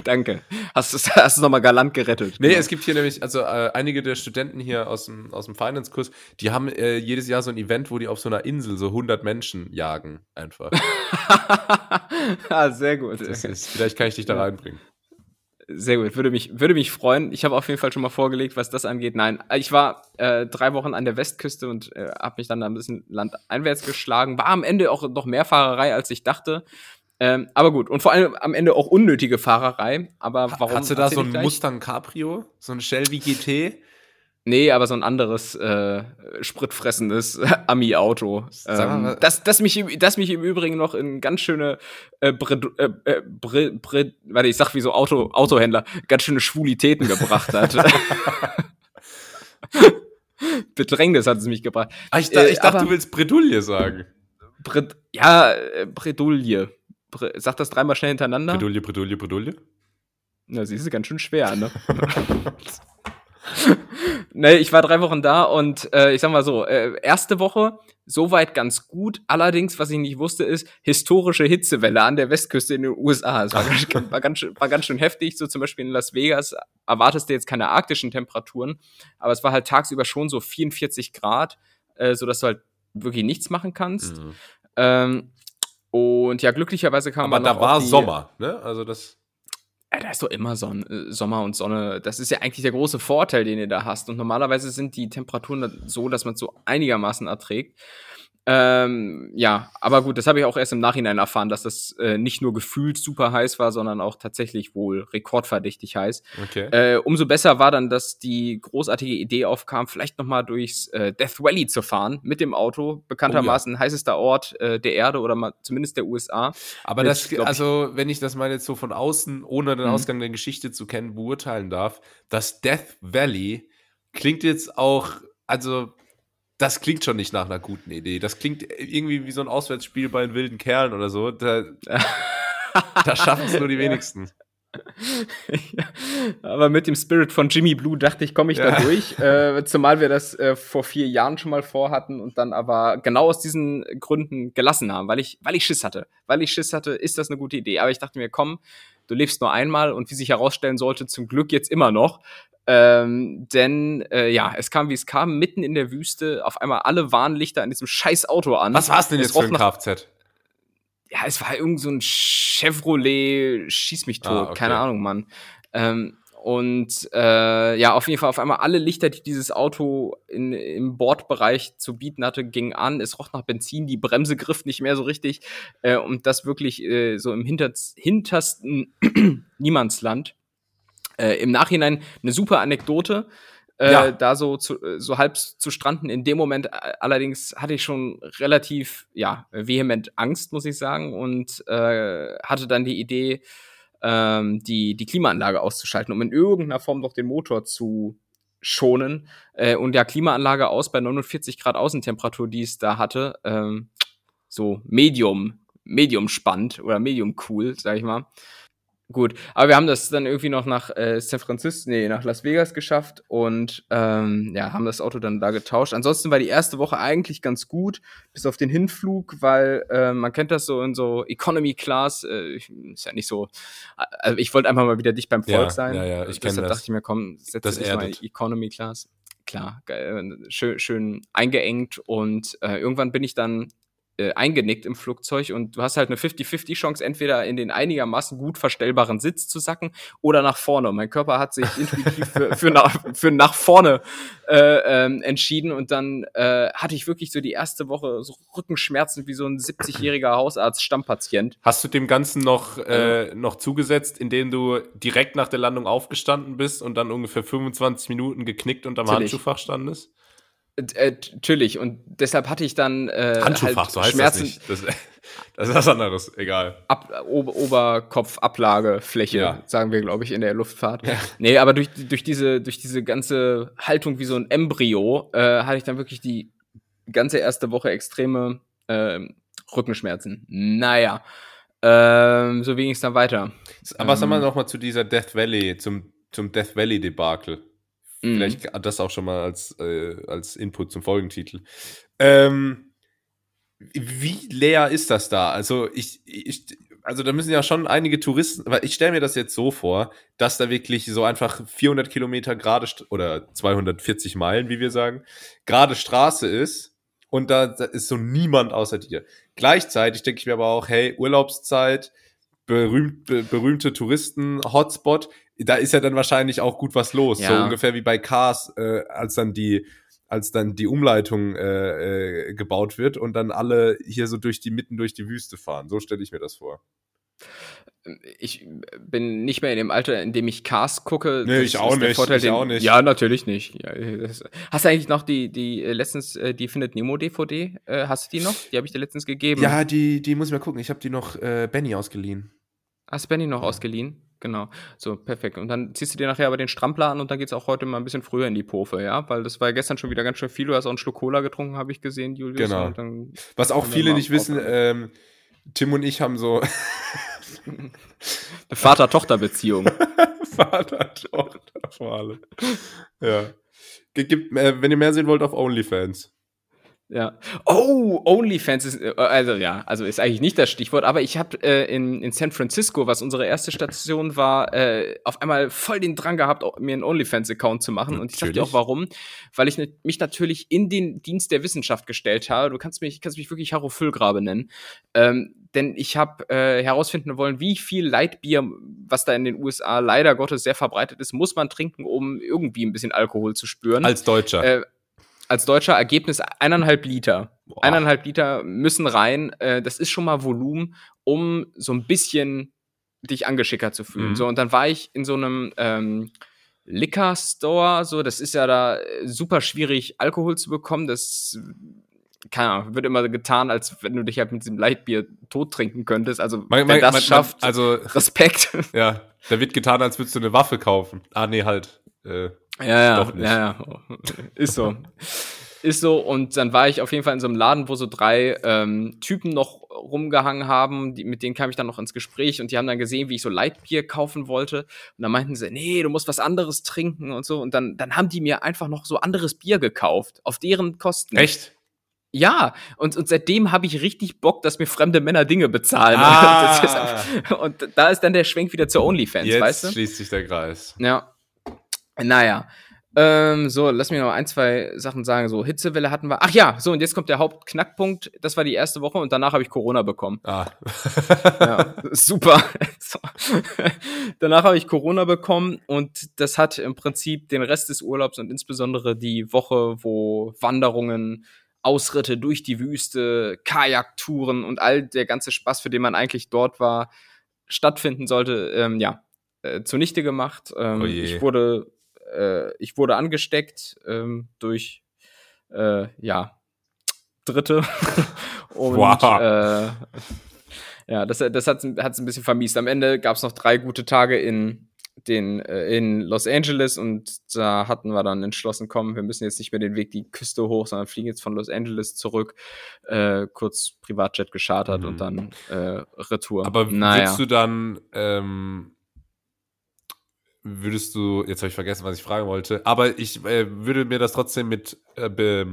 danke. Hast du hast es nochmal galant gerettet. Nee, genau. es gibt hier nämlich, also äh, einige der Studenten hier aus dem, aus dem Finance-Kurs, die haben äh, jedes Jahr so ein Event, wo die auf so einer Insel so 100 Menschen jagen, einfach. ah, sehr gut. Ist, vielleicht kann ich dich da reinbringen. Sehr gut, würde mich, würde mich freuen. Ich habe auf jeden Fall schon mal vorgelegt, was das angeht. Nein, ich war äh, drei Wochen an der Westküste und äh, habe mich dann da ein bisschen landeinwärts geschlagen. War am Ende auch noch mehr Fahrerei, als ich dachte. Ähm, aber gut, und vor allem am Ende auch unnötige Fahrerei. Aber warum? Hast du da so ein Mustang Cabrio? So ein Shelby GT? Nee, aber so ein anderes äh, spritfressendes Ami-Auto. Ähm, das, das, mich, das mich im Übrigen noch in ganz schöne äh, Bre, äh, äh, Bre, Bre, warte, ich sag wie so Auto, Autohändler, ganz schöne Schwulitäten gebracht hat. Bedrängnis hat es mich gebracht. Ah, ich, da, ich dachte, du willst Bredouille sagen. Bre, ja, äh, Bredouille. Sag das dreimal schnell hintereinander. Bredouille, Bredouille, Bredouille. Na, sie ist ganz schön schwer, ne? nee, ich war drei Wochen da und äh, ich sag mal so, äh, erste Woche soweit ganz gut. Allerdings, was ich nicht wusste, ist historische Hitzewelle an der Westküste in den USA. Es war, ganz, war, ganz, war ganz schön heftig. So zum Beispiel in Las Vegas erwartest du jetzt keine arktischen Temperaturen, aber es war halt tagsüber schon so 44 Grad, äh, so dass du halt wirklich nichts machen kannst. Mhm. Ähm, und ja, glücklicherweise kam Aber da war Sommer, ne? Also das. Ja, da ist doch immer Sonne, äh, Sommer und Sonne. Das ist ja eigentlich der große Vorteil, den ihr da hast. Und normalerweise sind die Temperaturen so, dass man es so einigermaßen erträgt. Ähm, ja, aber gut, das habe ich auch erst im Nachhinein erfahren, dass das äh, nicht nur gefühlt super heiß war, sondern auch tatsächlich wohl rekordverdächtig heiß. Okay. Äh, umso besser war dann, dass die großartige Idee aufkam, vielleicht noch mal durchs äh, Death Valley zu fahren mit dem Auto, bekanntermaßen oh, ja. heißester Ort äh, der Erde oder mal zumindest der USA. Aber Mit, das, also wenn ich das mal jetzt so von außen, ohne den mhm. Ausgang der Geschichte zu kennen, beurteilen darf, das Death Valley klingt jetzt auch, also das klingt schon nicht nach einer guten Idee. Das klingt irgendwie wie so ein Auswärtsspiel bei den wilden Kerlen oder so. Da, da schaffen es nur die wenigsten. ja, aber mit dem Spirit von Jimmy Blue dachte ich, komme ich ja. da durch. Äh, zumal wir das äh, vor vier Jahren schon mal vorhatten und dann aber genau aus diesen Gründen gelassen haben, weil ich, weil ich Schiss hatte. Weil ich Schiss hatte, ist das eine gute Idee. Aber ich dachte mir, komm, du lebst nur einmal und wie sich herausstellen sollte, zum Glück jetzt immer noch. Ähm, denn äh, ja, es kam wie es kam, mitten in der Wüste, auf einmal alle Warnlichter an diesem scheiß Auto an. Was war es denn jetzt für ein Kfz? Ja, es war irgend so ein Chevrolet, schieß mich tot, ah, okay. keine Ahnung, Mann. Ähm, und äh, ja, auf jeden Fall auf einmal alle Lichter, die dieses Auto in, im Bordbereich zu bieten hatte, gingen an. Es roch nach Benzin, die Bremse griff nicht mehr so richtig. Äh, und das wirklich äh, so im hinter hintersten Niemandsland. Äh, Im Nachhinein eine super Anekdote. Äh, ja. da so zu, so halb zu stranden. In dem Moment äh, allerdings hatte ich schon relativ ja vehement Angst, muss ich sagen, und äh, hatte dann die Idee, ähm, die die Klimaanlage auszuschalten, um in irgendeiner Form doch den Motor zu schonen. Äh, und ja, Klimaanlage aus bei 49 Grad Außentemperatur, die es da hatte, ähm, so Medium, Medium spannend oder Medium cool, sag ich mal. Gut, aber wir haben das dann irgendwie noch nach äh, San Francisco, nee, nach Las Vegas geschafft und ähm, ja, haben das Auto dann da getauscht. Ansonsten war die erste Woche eigentlich ganz gut, bis auf den Hinflug, weil äh, man kennt das so in so Economy Class, äh, ist ja nicht so, also ich wollte einfach mal wieder dicht beim Volk ja, sein. Ja, ja, ich kenne das. dachte ich mir, komm, setz dich mal Economy Class. Klar, geil, schön, schön eingeengt und äh, irgendwann bin ich dann äh, eingenickt im Flugzeug und du hast halt eine 50-50 Chance, entweder in den einigermaßen gut verstellbaren Sitz zu sacken oder nach vorne. mein Körper hat sich intuitiv für, für, nach, für nach vorne äh, ähm, entschieden und dann äh, hatte ich wirklich so die erste Woche so Rückenschmerzen wie so ein 70-jähriger Hausarzt-Stammpatient. Hast du dem Ganzen noch, äh, noch zugesetzt, indem du direkt nach der Landung aufgestanden bist und dann ungefähr 25 Minuten geknickt und am Natürlich. Handschuhfach standest? Äh, natürlich. Und deshalb hatte ich dann äh, Handschuhfach, halt so heißt Schmerzen. das nicht. Das, das, ist was anderes, egal. Ab, Ober Oberkopfablagefläche, ja. sagen wir, glaube ich, in der Luftfahrt. Ja. Nee, aber durch, durch, diese, durch diese ganze Haltung wie so ein Embryo äh, hatte ich dann wirklich die ganze erste Woche extreme äh, Rückenschmerzen. Naja. Ähm, so ging es dann weiter. Aber ähm, sagen wir noch mal zu dieser Death Valley, zum, zum Death Valley Debakel. Mhm. Vielleicht das auch schon mal als, äh, als Input zum Folgentitel. Ähm, wie leer ist das da? Also ich, ich, also da müssen ja schon einige Touristen, aber ich stelle mir das jetzt so vor, dass da wirklich so einfach 400 Kilometer gerade oder 240 Meilen, wie wir sagen, gerade Straße ist und da, da ist so niemand außer dir. Gleichzeitig denke ich mir aber auch, hey, Urlaubszeit, berühmt, berühmte Touristen-Hotspot, da ist ja dann wahrscheinlich auch gut was los. Ja. So ungefähr wie bei Cars, äh, als dann die, als dann die Umleitung äh, äh, gebaut wird und dann alle hier so durch die mitten durch die Wüste fahren. So stelle ich mir das vor. Ich bin nicht mehr in dem Alter, in dem ich Cars gucke. Nee, ich auch nicht. Vorteil, ich den, auch nicht. Ja, natürlich nicht. Ja, das, hast du eigentlich noch die, die äh, letztens, äh, die Findet Nemo DVD? Äh, hast du die noch? Die habe ich dir letztens gegeben. Ja, die, die muss ich mal gucken. Ich habe die noch äh, Benny ausgeliehen. Hast du Benny noch ja. ausgeliehen? Genau, so perfekt. Und dann ziehst du dir nachher aber den Strampler an und dann geht's auch heute mal ein bisschen früher in die Pofe, ja? Weil das war ja gestern schon wieder ganz schön viel. Du hast auch einen Schluck Cola getrunken, habe ich gesehen, Julius. Genau. Was auch viele nicht wissen, ähm, Tim und ich haben so. Eine Vater-Tochter-Beziehung. Vater-Tochter vor allem. Ja. Gibt, äh, wenn ihr mehr sehen wollt, auf OnlyFans. Ja. Oh, OnlyFans ist, äh, also ja, also ist eigentlich nicht das Stichwort, aber ich habe äh, in, in San Francisco, was unsere erste Station war, äh, auf einmal voll den Drang gehabt, mir einen OnlyFans-Account zu machen. Und ich sag dir auch warum. Weil ich mich natürlich in den Dienst der Wissenschaft gestellt habe. Du kannst mich, kannst mich wirklich Harro Füllgrabe nennen. Ähm, denn ich habe äh, herausfinden wollen, wie viel Leitbier, was da in den USA leider Gottes sehr verbreitet ist, muss man trinken, um irgendwie ein bisschen Alkohol zu spüren. Als Deutscher. Äh, als deutscher Ergebnis eineinhalb Liter. Boah. Eineinhalb Liter müssen rein. Äh, das ist schon mal Volumen, um so ein bisschen dich angeschickert zu fühlen. Mhm. So, und dann war ich in so einem ähm, Liquor Store, so, das ist ja da äh, super schwierig, Alkohol zu bekommen. Das keine Ahnung, wird immer getan, als wenn du dich halt mit diesem Leitbier tot trinken könntest. Also, man, wer das man, schafft, also Respekt. Ja, da wird getan, als würdest du eine Waffe kaufen. Ah, nee, halt. Äh, ja, ja, ja, ja. Ist so. ist so. Und dann war ich auf jeden Fall in so einem Laden, wo so drei ähm, Typen noch rumgehangen haben. Die, mit denen kam ich dann noch ins Gespräch und die haben dann gesehen, wie ich so Leitbier kaufen wollte. Und dann meinten sie, nee, du musst was anderes trinken und so. Und dann, dann haben die mir einfach noch so anderes Bier gekauft. Auf deren Kosten. Echt? Ja, und, und seitdem habe ich richtig Bock, dass mir fremde Männer Dinge bezahlen. Ah. Und da ist dann der Schwenk wieder zu OnlyFans, Jetzt weißt du? schließt sich der Kreis. Ja. Naja. Ähm, so, lass mich noch ein, zwei Sachen sagen. So, Hitzewelle hatten wir. Ach ja, so, und jetzt kommt der Hauptknackpunkt. Das war die erste Woche und danach habe ich Corona bekommen. Ah. ja, super. So. danach habe ich Corona bekommen und das hat im Prinzip den Rest des Urlaubs und insbesondere die Woche, wo Wanderungen, Ausritte durch die Wüste, Kajaktouren und all der ganze Spaß, für den man eigentlich dort war, stattfinden sollte, ähm, ja, äh, zunichte gemacht. Ähm, oh ich wurde, äh, ich wurde angesteckt ähm, durch, äh, ja, Dritte. und wow. Äh, ja, das, das hat es ein bisschen vermiest. Am Ende gab es noch drei gute Tage in den äh, in Los Angeles und da hatten wir dann entschlossen, komm, wir müssen jetzt nicht mehr den Weg die Küste hoch, sondern fliegen jetzt von Los Angeles zurück, äh, kurz Privatjet geschartert mhm. und dann äh, Retour. Aber naja. würdest du dann ähm, würdest du, jetzt habe ich vergessen, was ich fragen wollte, aber ich äh, würde mir das trotzdem mit äh,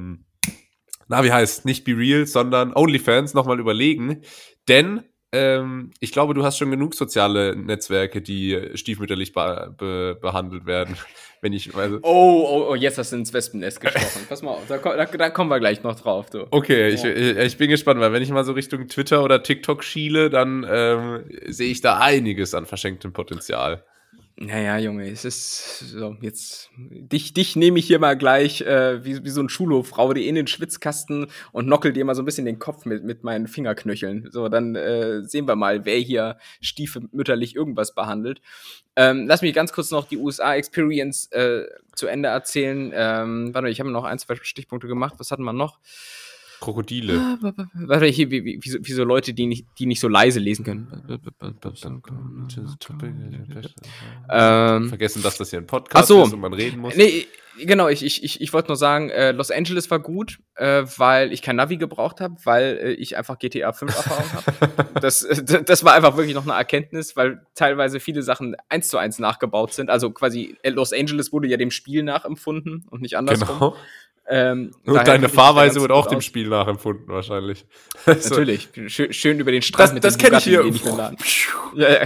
na, wie heißt, nicht Be Real, sondern OnlyFans nochmal überlegen, denn ähm, ich glaube, du hast schon genug soziale Netzwerke, die stiefmütterlich be be behandelt werden. Wenn ich, also oh, oh, oh, jetzt hast du ins Wespennest gesprochen. Pass mal auf, da, da, da, kommen wir gleich noch drauf. Du. Okay, ich, ich, bin gespannt, weil wenn ich mal so Richtung Twitter oder TikTok schiele, dann ähm, sehe ich da einiges an verschenktem Potenzial. Naja, Junge, es ist so, jetzt, dich, dich nehme ich hier mal gleich äh, wie, wie so ein Schulhofrau, die in den Schwitzkasten und nockel dir mal so ein bisschen den Kopf mit, mit meinen Fingerknöcheln. So, dann äh, sehen wir mal, wer hier stiefmütterlich irgendwas behandelt. Ähm, lass mich ganz kurz noch die USA-Experience äh, zu Ende erzählen. Ähm, warte, ich habe noch ein, zwei Stichpunkte gemacht. Was hatten wir noch? Krokodile. Ah, warte, hier, wie, wie, wie, so, wie so Leute, die nicht, die nicht so leise lesen können. Ähm, Vergessen, dass das hier ein Podcast so. ist und man reden muss. Nee, genau, ich, ich, ich, ich wollte nur sagen, äh, Los Angeles war gut, äh, weil ich kein Navi gebraucht habe, weil äh, ich einfach GTA 5 Erfahrung habe. das, das war einfach wirklich noch eine Erkenntnis, weil teilweise viele Sachen eins zu eins nachgebaut sind. Also quasi Los Angeles wurde ja dem Spiel nachempfunden und nicht andersrum. Genau. Ähm, und deine Fahrweise wird auch dem Spiel nachempfunden, wahrscheinlich. Natürlich. Schön, schön, über den Straßen das, mit Das kenne ich hier. ja, ja.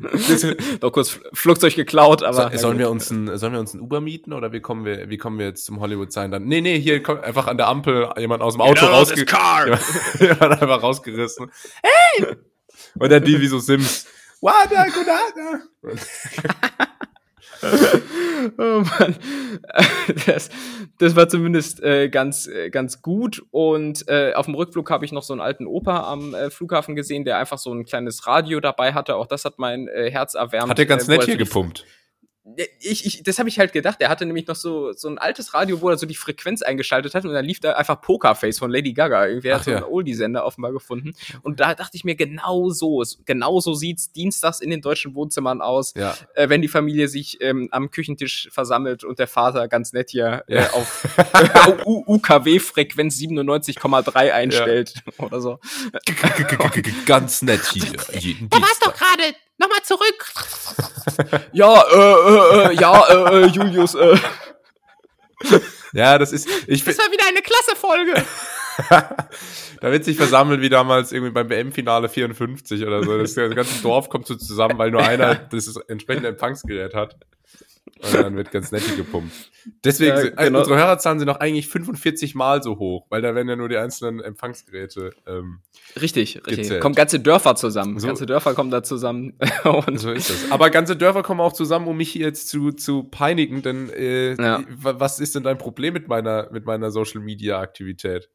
Noch kurz Flugzeug geklaut, aber. So, sollen, wir uns ein, sollen wir uns ein Uber mieten oder wie kommen wir, wie kommen wir jetzt zum Hollywood sein dann? Nee, nee, hier kommt einfach an der Ampel jemand aus dem Auto rausgerissen. jemand einfach rausgerissen. Hey! Oder die wie so Sims. Wada, gudada oh Mann. Das, das war zumindest äh, ganz, äh, ganz gut. Und äh, auf dem Rückflug habe ich noch so einen alten Opa am äh, Flughafen gesehen, der einfach so ein kleines Radio dabei hatte. Auch das hat mein äh, Herz erwärmt. Hat er ganz äh, nett hier gepumpt ich, ich, das habe ich halt gedacht. Er hatte nämlich noch so, so ein altes Radio, wo er so die Frequenz eingeschaltet hat und dann lief da einfach Pokerface von Lady Gaga. Irgendwie Ach, hat so ja. einen Oldie-Sender offenbar gefunden. Und da dachte ich mir, genau so, genau so sieht's dienstags in den deutschen Wohnzimmern aus, ja. äh, wenn die Familie sich ähm, am Küchentisch versammelt und der Vater ganz nett hier äh, ja. äh, auf UKW-Frequenz 97,3 einstellt oder so. ganz nett hier. Da war's doch gerade nochmal zurück. ja, äh, äh, äh, ja, äh, äh, Julius, äh. Ja, das ist. Ich das war wieder eine klasse Folge. da wird sich versammelt wie damals irgendwie beim WM-Finale 54 oder so. Das, das ganze Dorf kommt so zusammen, weil nur einer das entsprechende Empfangsgerät hat. Und dann wird ganz nett gepumpt. Deswegen, ja, genau. unsere Hörerzahlen sind noch eigentlich 45 Mal so hoch, weil da werden ja nur die einzelnen Empfangsgeräte. Ähm, richtig, richtig. Gezählt. Kommen ganze Dörfer zusammen. So. Ganze Dörfer kommen da zusammen. Und so ist das. Aber ganze Dörfer kommen auch zusammen, um mich jetzt zu, zu peinigen, denn äh, ja. was ist denn dein Problem mit meiner, mit meiner Social Media Aktivität?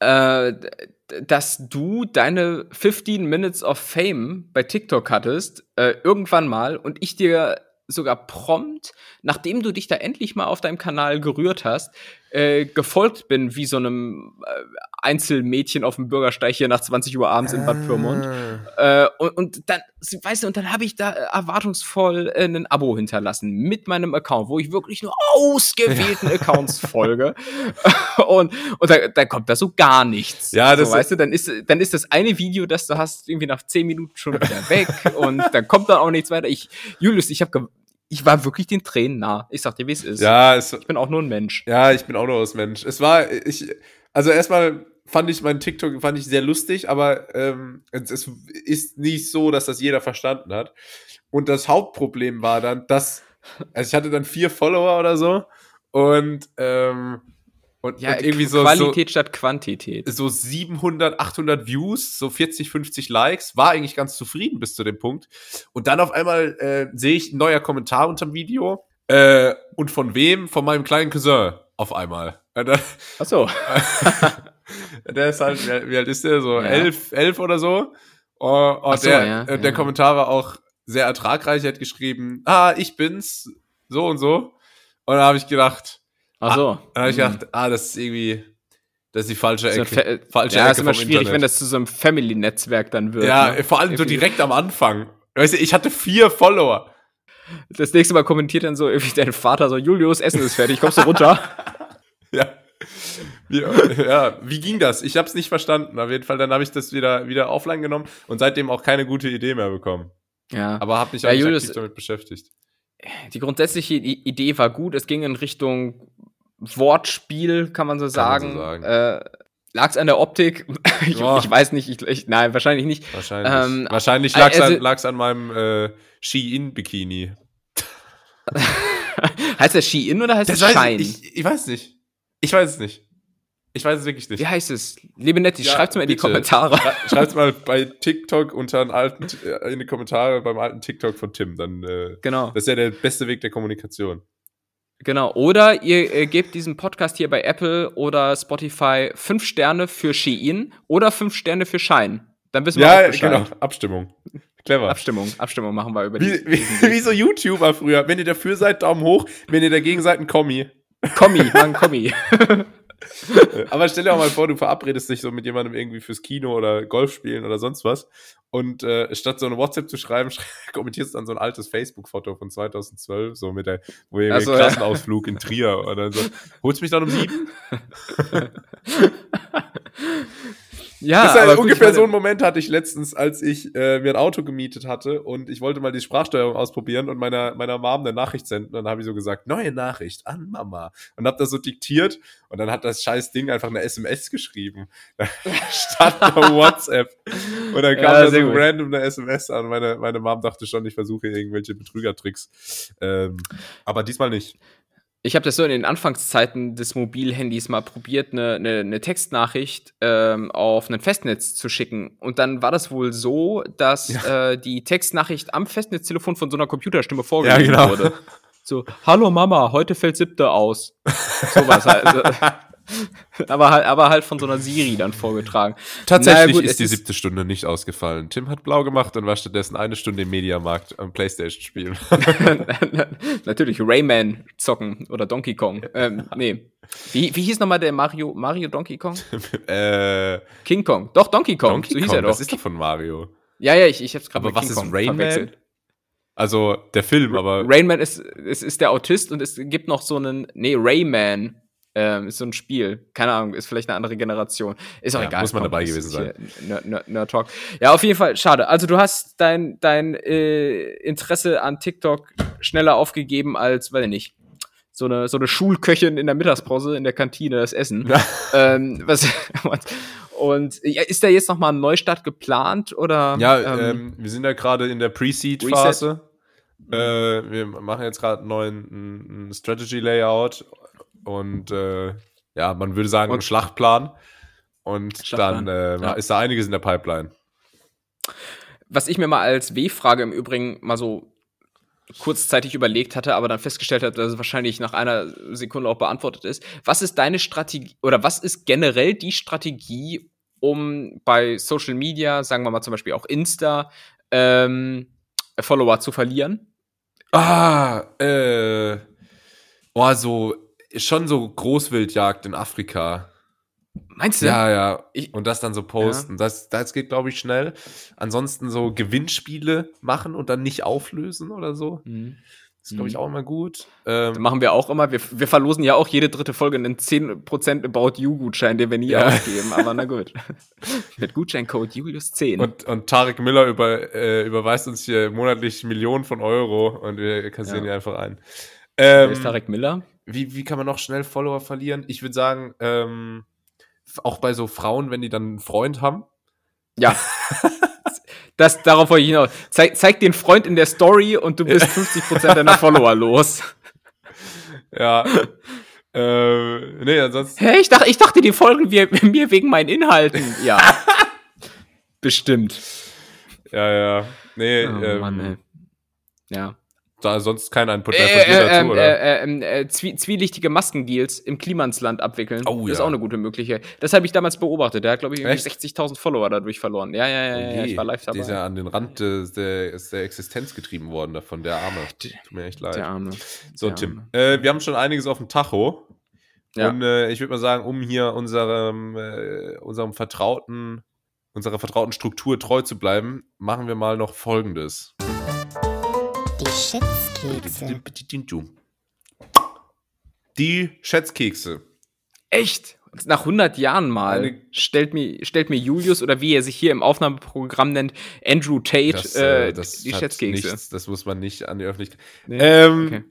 Äh, dass du deine 15 Minutes of Fame bei TikTok hattest, äh, irgendwann mal, und ich dir sogar prompt, nachdem du dich da endlich mal auf deinem Kanal gerührt hast, äh, gefolgt bin, wie so einem äh, Einzelmädchen auf dem Bürgersteig hier nach 20 Uhr abends in Bad Pyrmont. Ah. Äh, und, und dann, weißt du, und dann habe ich da erwartungsvoll äh, ein Abo hinterlassen mit meinem Account, wo ich wirklich nur ausgewählten ja. Accounts folge. und und da, da kommt da so gar nichts. Ja, das so, weißt du, dann ist, dann ist das eine Video, das du hast, irgendwie nach 10 Minuten schon wieder weg und dann kommt dann auch nichts weiter. Ich, Julius, ich habe ich war wirklich den Tränen nah. Ich sag dir, wie es ist. Ja, es, ich bin auch nur ein Mensch. Ja, ich bin auch nur ein Mensch. Es war, ich, also erstmal fand ich meinen TikTok fand ich sehr lustig, aber ähm, es, es ist nicht so, dass das jeder verstanden hat. Und das Hauptproblem war dann, dass, also ich hatte dann vier Follower oder so und ähm, und, ja, und irgendwie so Qualität so, statt Quantität. So 700, 800 Views, so 40, 50 Likes, war eigentlich ganz zufrieden bis zu dem Punkt. Und dann auf einmal äh, sehe ich ein neuer Kommentar unter dem Video. Äh, und von wem? Von meinem kleinen Cousin auf einmal. Ach so. der ist halt, wie alt ist der? So ja. elf, elf oder so. Oh, oh so, der, ja, äh, der ja. Kommentar war auch sehr ertragreich. Er hat geschrieben, ah, ich bin's, so und so. Und da habe ich gedacht, Ach so. Ah, dann habe ich gedacht, ah, das ist irgendwie, das ist die falsche Ecke. So falsche ja, Ecke ist immer schwierig, Internet. wenn das zu so einem Family-Netzwerk dann wird. Ja, ne? vor allem so direkt am Anfang. Weißt du, ich hatte vier Follower. Das nächste Mal kommentiert dann so irgendwie dein Vater so, Julius, Essen ist fertig, kommst du runter? ja. Wie, ja, wie ging das? Ich habe es nicht verstanden. Auf jeden Fall, dann habe ich das wieder, wieder offline genommen und seitdem auch keine gute Idee mehr bekommen. Ja. Aber habe mich auch ja, nicht Julius, damit beschäftigt. Die grundsätzliche Idee war gut. Es ging in Richtung Wortspiel, kann man so sagen. Man so sagen. Äh, Lag es an der Optik? ich, oh. ich, weiß nicht. Ich, ich, nein, wahrscheinlich nicht. Wahrscheinlich, ähm, wahrscheinlich lag es also, an, an, meinem äh, Ski-In-Bikini. heißt der Ski-In oder heißt das Shine? Ich, ich, weiß nicht. Ich weiß es nicht. Ich weiß es wirklich nicht. Wie heißt es? Liebe Netti, ja, schreibt's mal in die Kommentare. Schreibt's mal bei TikTok unter einen alten, äh, in die Kommentare beim alten TikTok von Tim. Dann, äh, genau. Das ist ja der beste Weg der Kommunikation. Genau. Oder ihr äh, gebt diesem Podcast hier bei Apple oder Spotify fünf Sterne für Shein oder fünf Sterne für Shine. Dann wissen wir ja, auch Bescheid. genau. Abstimmung. Clever. Abstimmung, Abstimmung machen wir über die. Wie, wie, wie so YouTuber früher. Wenn ihr dafür seid, Daumen hoch. Wenn ihr dagegen seid, ein Kommi. Kommi, machen Kommi. Aber stell dir auch mal vor, du verabredest dich so mit jemandem irgendwie fürs Kino oder Golf spielen oder sonst was. Und äh, statt so eine WhatsApp zu schreiben, kommentierst du dann so ein altes Facebook-Foto von 2012, so mit der, wo ihr so, Klassenausflug ja. in Trier oder so. Holst mich dann um sieben? Ja, das ist halt ungefähr meine, so ein Moment hatte ich letztens, als ich äh, mir ein Auto gemietet hatte und ich wollte mal die Sprachsteuerung ausprobieren und meiner, meiner Mom eine Nachricht senden. Und dann habe ich so gesagt, neue Nachricht an Mama. Und habe das so diktiert und dann hat das scheiß Ding einfach eine SMS geschrieben. Statt einer WhatsApp. Und dann kam ja, da so gut. random eine SMS an. Meine, meine Mom dachte schon, ich versuche irgendwelche Betrügertricks. Ähm, aber diesmal nicht ich habe das so in den Anfangszeiten des Mobilhandys mal probiert, eine, eine, eine Textnachricht ähm, auf ein Festnetz zu schicken. Und dann war das wohl so, dass ja. äh, die Textnachricht am Festnetztelefon von so einer Computerstimme vorgelesen ja, genau. wurde. So, hallo Mama, heute fällt siebte aus. Sowas halt. Aber, halt, aber halt von so einer Siri dann vorgetragen. Tatsächlich naja, gut, ist die siebte Stunde nicht ausgefallen. Tim hat blau gemacht und war stattdessen eine Stunde im Mediamarkt am Playstation spielen. Natürlich, Rayman zocken oder Donkey Kong. Ähm, nee. Wie, wie hieß nochmal der Mario, Mario Donkey Kong? äh, King Kong. Doch, Donkey Kong. Donkey so hieß Kong, er doch. Das ist doch von Mario. Ja, ja, ich, ich hab's gerade Aber was King ist Kong Rayman? Verwechselt. Also der Film, aber. Rayman ist, ist, ist der Autist und es gibt noch so einen. Nee, Rayman ähm, ist so ein Spiel. Keine Ahnung, ist vielleicht eine andere Generation. Ist auch ja, egal. Muss man dabei gewesen sein. Nerd, Nerd, Nerd Talk. Ja, auf jeden Fall, schade. Also du hast dein, dein äh, Interesse an TikTok schneller aufgegeben als, weiß ich nicht, so eine, so eine Schulköchin in der Mittagspause in der Kantine das Essen. Ja. Ähm, was, und ja, ist da jetzt nochmal ein Neustart geplant oder? Ja, ähm, ähm, wir sind ja gerade in der Pre-Seed-Phase. Äh, wir machen jetzt gerade einen neuen Strategy Layout und äh, ja, man würde sagen, und? Schlachtplan. Und Schlachtplan. dann äh, ja. ist da einiges in der Pipeline. Was ich mir mal als W-Frage im Übrigen mal so kurzzeitig überlegt hatte, aber dann festgestellt hat, dass es wahrscheinlich nach einer Sekunde auch beantwortet ist. Was ist deine Strategie oder was ist generell die Strategie, um bei Social Media, sagen wir mal zum Beispiel auch Insta, ähm, Follower zu verlieren? Ah, äh, boah, so, schon so Großwildjagd in Afrika. Meinst du? Ja, ja. Ich, und das dann so posten. Ja. Das, das geht, glaube ich, schnell. Ansonsten so Gewinnspiele machen und dann nicht auflösen oder so. Mhm. Das ist, glaube ich, mhm. auch immer gut. Ähm, machen wir auch immer. Wir, wir verlosen ja auch jede dritte Folge einen 10% About You-Gutschein, den wir nie ja. ausgeben. Aber na gut. Mit Gutscheincode Julius10. Und, und Tarek Miller über, äh, überweist uns hier monatlich Millionen von Euro und wir kassieren ja. die einfach ein. Ähm, Wer ist Tarek Miller? Wie, wie kann man noch schnell Follower verlieren? Ich würde sagen, ähm, auch bei so Frauen, wenn die dann einen Freund haben. Ja. das, darauf wollte ich hinaus. Zeig, zeig den Freund in der Story und du bist 50% deiner Follower los. Ja. Äh, nee, ansonsten. Hä, ich dachte, ich dachte, die folgen wir, mir wegen meinen Inhalten. Ja. Bestimmt. Ja, ja. Nee, oh, ähm, Mann, ey. Ja da sonst keiner ein Potenzial äh, äh, dazu, ähm, oder? Äh, äh, zwie zwielichtige Maskendeals im Klimansland abwickeln. Oh. Das ist auch eine gute Möglichkeit. Das habe ich damals beobachtet. Der hat, glaube ich, 60.000 Follower dadurch verloren. Ja, ja, ja, ja, ja, ich war live dabei. Der ist ja an den Rand des, der, der Existenz getrieben worden davon, der Arme. Tut mir echt leid. Der Arme. So, der Tim, Arme. Äh, wir haben schon einiges auf dem Tacho. Ja. Und äh, ich würde mal sagen, um hier unserem, äh, unserem vertrauten, unserer vertrauten Struktur treu zu bleiben, machen wir mal noch Folgendes. Die Schätzkekse. Die Schätzkekse. Echt? Nach 100 Jahren mal stellt mir, stellt mir Julius oder wie er sich hier im Aufnahmeprogramm nennt, Andrew Tate das, äh, äh das die Schätzkekse. Nichts, das muss man nicht an die Öffentlichkeit. Nee. Ähm, okay.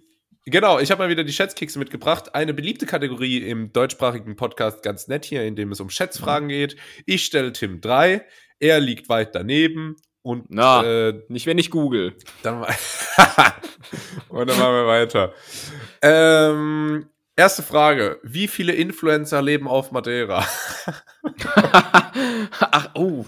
Genau, ich habe mal wieder die Schätzkekse mitgebracht. Eine beliebte Kategorie im deutschsprachigen Podcast ganz nett hier, in dem es um Schätzfragen mhm. geht. Ich stelle Tim drei, er liegt weit daneben und Na, äh, nicht wenn ich google. Dann und dann machen wir weiter. Ähm, erste Frage: Wie viele Influencer leben auf Madeira? Ach, oh.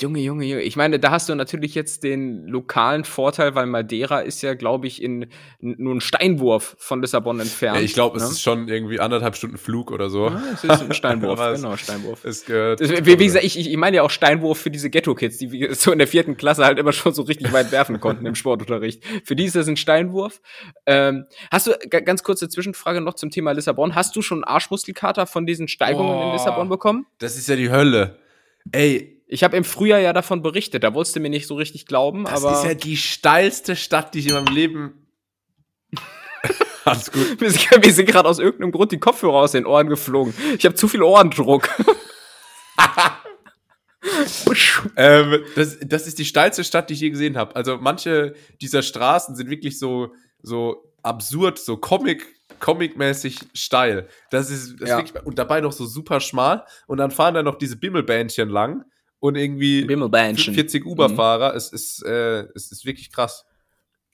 Junge, Junge, Junge. Ich meine, da hast du natürlich jetzt den lokalen Vorteil, weil Madeira ist ja, glaube ich, in nur ein Steinwurf von Lissabon entfernt. Ja, ich glaube, ne? es ist schon irgendwie anderthalb Stunden Flug oder so. Ja, es ist ein Steinwurf, genau, Steinwurf. Es gehört. Das, wie, wie, gesagt, ich, ich meine ja auch Steinwurf für diese Ghetto-Kids, die so in der vierten Klasse halt immer schon so richtig weit werfen konnten im Sportunterricht. Für die ist das ein Steinwurf. Ähm, hast du, ganz kurze Zwischenfrage noch zum Thema Lissabon. Hast du schon Arschmuskelkater von diesen Steigungen oh, in Lissabon bekommen? Das ist ja die Hölle. Ey, ich habe im Frühjahr ja davon berichtet, da wolltest du mir nicht so richtig glauben, das aber. Das ist ja die steilste Stadt, die ich in meinem Leben. Alles gut. Wir sind, wir sind gerade aus irgendeinem Grund die Kopfhörer aus den Ohren geflogen. Ich habe zu viel Ohrendruck. ähm, das, das ist die steilste Stadt, die ich je gesehen habe. Also manche dieser Straßen sind wirklich so, so absurd, so Comic, Comic-mäßig steil. Das ist, das ja. ist wirklich, und dabei noch so super schmal. Und dann fahren da noch diese Bimmelbähnchen lang und irgendwie 40 Uber-Fahrer. Mhm. Es, ist, äh, es ist wirklich krass.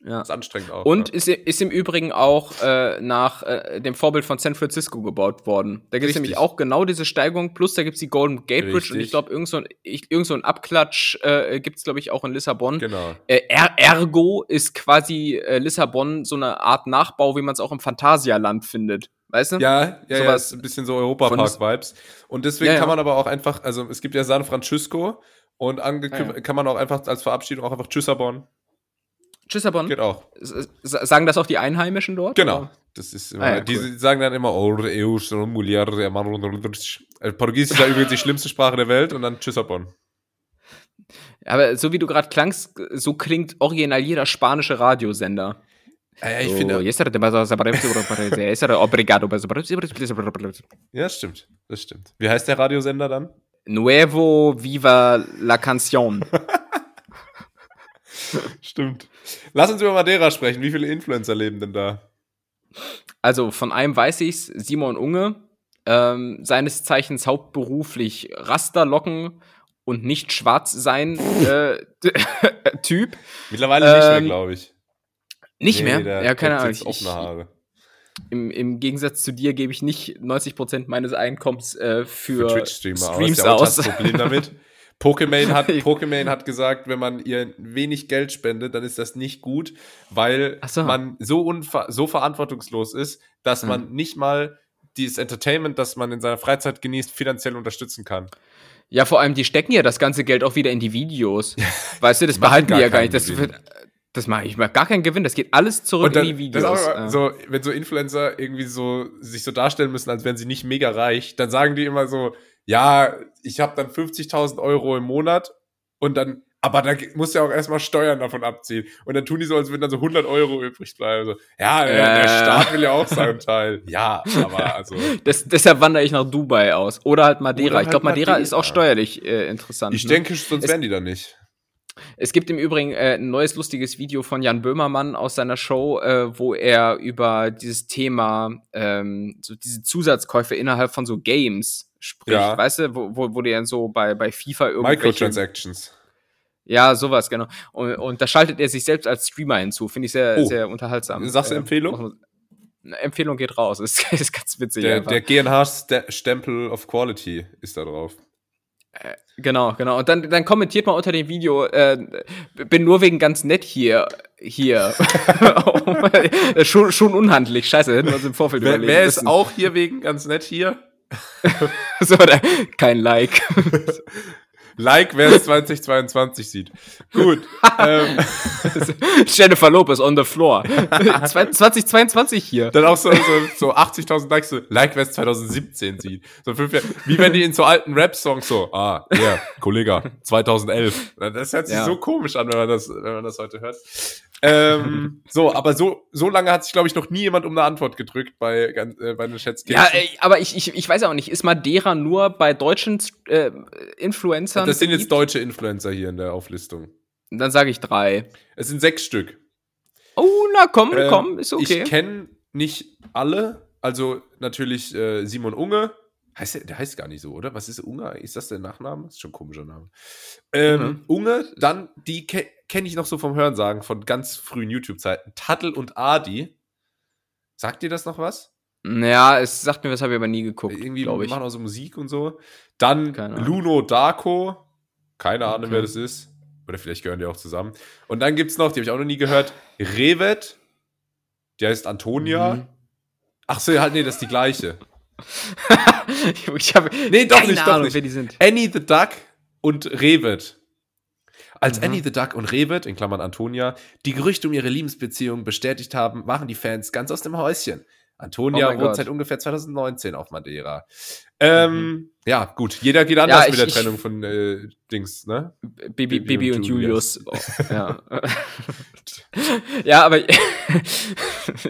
Ja. Ist anstrengend auch. Und ja. ist, ist im Übrigen auch äh, nach äh, dem Vorbild von San Francisco gebaut worden. Da gibt es nämlich auch genau diese Steigung, plus da gibt es die Golden Gate Bridge Richtig. und ich glaube, irgend, so ein, irgend so ein Abklatsch äh, gibt es, glaube ich, auch in Lissabon. Genau. Äh, er, ergo ist quasi äh, Lissabon so eine Art Nachbau, wie man es auch im Phantasialand findet. Weißt du? Ja, ja, so ja ist ein bisschen so Europapark-Vibes. Und deswegen ja, ja. kann man aber auch einfach, also es gibt ja San Francisco und angekündigt ja, kann man auch einfach als Verabschiedung auch einfach Tschüssabon. Tschüssabon? Geht auch. sagen das auch die Einheimischen dort? Genau. Oder? Das ist immer, ah, ja, die cool. sagen dann immer, oh, eu mulher, Portugiesisch ist ja übrigens die schlimmste Sprache der Welt und dann Tschüssabon. Aber so wie du gerade klangst, so klingt original jeder spanische Radiosender. Ja, ja, ich so, finde. ja, stimmt. Das stimmt. Wie heißt der Radiosender dann? Nuevo Viva la Canción. stimmt. Lass uns über Madeira sprechen. Wie viele Influencer leben denn da? Also von einem weiß ich's, Simon Unge, ähm, seines Zeichens hauptberuflich Rasterlocken und nicht schwarz sein äh, Typ. Mittlerweile nicht mehr, ähm, glaube ich. Nicht nee, mehr? ja, keine Ahnung. Ich, offene Haare. Im, Im Gegensatz zu dir gebe ich nicht 90% meines Einkommens äh, für, für Streams aus. aus. Das Problem damit. Pokémon hat, Pokémon hat gesagt, wenn man ihr wenig Geld spendet, dann ist das nicht gut, weil so. man so, so verantwortungslos ist, dass hm. man nicht mal dieses Entertainment, das man in seiner Freizeit genießt, finanziell unterstützen kann. Ja, vor allem, die stecken ja das ganze Geld auch wieder in die Videos. weißt du, das behalten die ja gar nicht. Das, das mache ich mal gar keinen Gewinn, das geht alles zurück dann, in die Videos. Ja. So, wenn so Influencer irgendwie so sich so darstellen müssen, als wären sie nicht mega reich, dann sagen die immer so, ja, ich habe dann 50.000 Euro im Monat und dann, aber da muss ja auch erstmal Steuern davon abziehen. Und dann tun die so, als würden dann so 100 Euro übrig bleiben. So, ja, der, äh. der Staat will ja auch seinen Teil. Ja, aber also. Das, deshalb wandere ich nach Dubai aus. Oder halt Madeira. Oder halt ich glaube, Madeira, Madeira, ist auch steuerlich äh, interessant. Ich ne? denke, sonst es, wären die da nicht. Es gibt im Übrigen äh, ein neues lustiges Video von Jan Böhmermann aus seiner Show, äh, wo er über dieses Thema, ähm, so diese Zusatzkäufe innerhalb von so Games spricht, ja. weißt du, wo, wo, wo die dann so bei, bei FIFA irgendwelche... Microtransactions. Ja, sowas, genau. Und, und da schaltet er sich selbst als Streamer hinzu. Finde ich sehr, oh. sehr unterhaltsam. Sagst du äh, Empfehlung? Eine Empfehlung geht raus. Ist, ist ganz witzig. Der, der GNH-Stempel of Quality ist da drauf. Genau, genau. Und dann, dann kommentiert mal unter dem Video, äh, bin nur wegen ganz nett hier. Hier. schon, schon unhandlich. Scheiße, hätten wir uns im Vorfeld wer. Wer ist auch hier wegen ganz nett hier? so, kein Like. Like, wer es 2022 sieht. Gut. ähm. Jennifer Lopez on the floor. 2022 hier. Dann auch so, so, so 80.000 Likes, so Like, wer es 2017 sieht. So fünf Jahre, wie wenn die in so alten Rap-Songs so, ah, ja, yeah, Kollege, 2011. Das hört sich ja. so komisch an, wenn man das, wenn man das heute hört. Ähm, so, aber so, so lange hat sich, glaube ich, noch nie jemand um eine Antwort gedrückt bei, äh, bei den Schätzkisten. Ja, ey, aber ich, ich, ich weiß auch nicht, ist Madeira nur bei deutschen äh, Influencern? Das sind jetzt deutsche Influencer hier in der Auflistung. Dann sage ich drei. Es sind sechs Stück. Oh, na komm, ähm, komm, ist okay. Ich kenne nicht alle. Also natürlich äh, Simon Unge. Heißt der, der heißt gar nicht so, oder? Was ist Unge? Ist das der Nachname? Das ist schon ein komischer Name. Ähm, mhm. Unge, dann, die ke kenne ich noch so vom Hörensagen von ganz frühen YouTube-Zeiten. Tattel und Adi. Sagt dir das noch was? Ja, es sagt mir, das habe ich aber nie geguckt. Irgendwie ich. machen auch so Musik und so. Dann Luno Darko. Keine Ahnung, okay. wer das ist. Oder vielleicht gehören die auch zusammen. Und dann gibt es noch, die habe ich auch noch nie gehört, Revet. Die heißt Antonia. Mhm. Ach so, halt, nee, das ist die gleiche. ich habe nee, doch nicht, Ahnung, doch nicht. wer die sind. Annie the Duck und Revet. Als mhm. Annie the Duck und Revet, in Klammern Antonia, die Gerüchte um ihre Liebesbeziehung bestätigt haben, waren die Fans ganz aus dem Häuschen. Antonia oh wohnt seit ungefähr 2019 auf Madeira. Ähm, mhm. Ja, gut, jeder geht anders ja, ich, mit der Trennung von äh, Dings, ne? Bibi, Bibi und, und, Julius. Julius. Oh, ja. ja, aber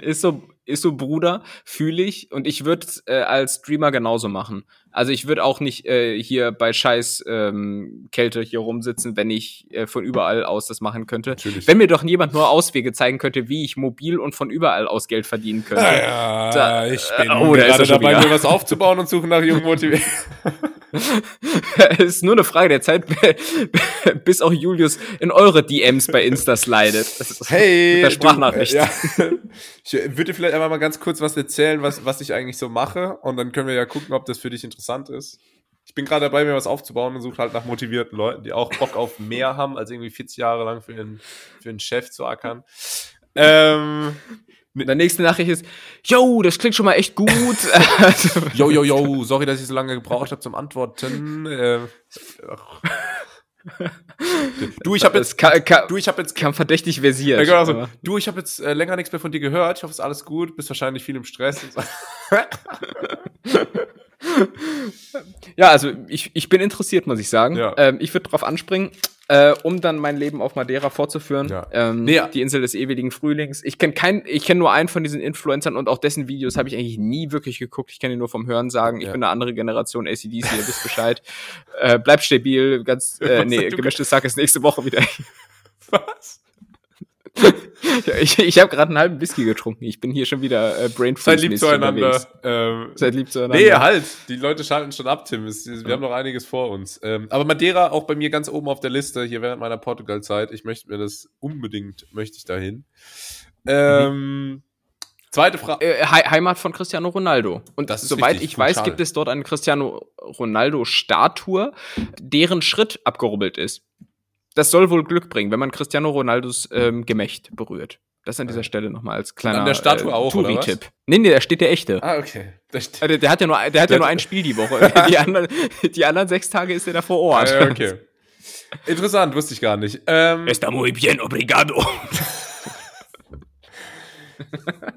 ist so, ist so Bruder, fühle ich. Und ich würde äh, als Streamer genauso machen. Also ich würde auch nicht äh, hier bei scheiß ähm, Kälte hier rumsitzen, wenn ich äh, von überall aus das machen könnte. Natürlich. Wenn mir doch niemand nur Auswege zeigen könnte, wie ich mobil und von überall aus Geld verdienen könnte. Ja, da, ich bin äh, oh, gerade dabei, mir was aufzubauen und suche nach jungen Motivation. es ist nur eine Frage der Zeit, bis auch Julius in eure DMs bei Insta slidet. Hey! Mit der Sprachnachricht. Du, ja. Ich würde vielleicht einfach mal ganz kurz was erzählen, was, was ich eigentlich so mache. Und dann können wir ja gucken, ob das für dich interessant ist. Ich bin gerade dabei, mir was aufzubauen und suche halt nach motivierten Leuten, die auch Bock auf mehr haben, als irgendwie 40 Jahre lang für einen, für einen Chef zu ackern. Ähm, mit der nächsten Nachricht ist, yo, das klingt schon mal echt gut. yo, yo, yo, sorry, dass ich so lange gebraucht habe zum Antworten. Äh, du, ich habe jetzt, kann, kann, du, ich habe jetzt, kam verdächtig versiert. Ja, genau so. Du, ich habe jetzt äh, länger nichts mehr von dir gehört. Ich hoffe, es ist alles gut. Bist wahrscheinlich viel im Stress. ja, also ich, ich bin interessiert, muss ich sagen. Ja. Ähm, ich würde drauf anspringen äh, um dann mein Leben auf Madeira fortzuführen. Ja. Ähm, nee, die Insel des ewigen Frühlings. Ich kenne kein, ich kenne nur einen von diesen Influencern und auch dessen Videos habe ich eigentlich nie wirklich geguckt. Ich kenne ihn nur vom Hören sagen. Ich ja. bin eine andere Generation ACDC, ihr wisst Bescheid. äh, bleibt stabil, ganz, äh, nee, gemischtes Sack ist nächste Woche wieder. Was? ich ich habe gerade einen halben Whisky getrunken. Ich bin hier schon wieder äh, brain Seid lieb zueinander. Ähm, Seid lieb zueinander. Nee, halt. Die Leute schalten schon ab, Tim. Wir haben noch einiges vor uns. Ähm, aber Madeira auch bei mir ganz oben auf der Liste hier während meiner Portugal-Zeit. Ich möchte mir das unbedingt, möchte ich dahin. Ähm, mhm. Zweite Frage. Äh, Heimat von Cristiano Ronaldo. Und soweit richtig, ich weiß, schade. gibt es dort eine Cristiano Ronaldo-Statue, deren Schritt abgerubbelt ist. Das soll wohl Glück bringen, wenn man Cristiano Ronaldos ähm, Gemächt berührt. Das an dieser Stelle nochmal als kleiner an der Statue äh, auch, Touri-Tipp. Nee, nee, da steht der echte. Ah, okay. Der, der, der hat ja nur, der hat ja nur ein Spiel die Woche. die, anderen, die anderen sechs Tage ist er da vor Ort. Ah, okay. Interessant, wusste ich gar nicht. Ähm, Está muy bien, obrigado.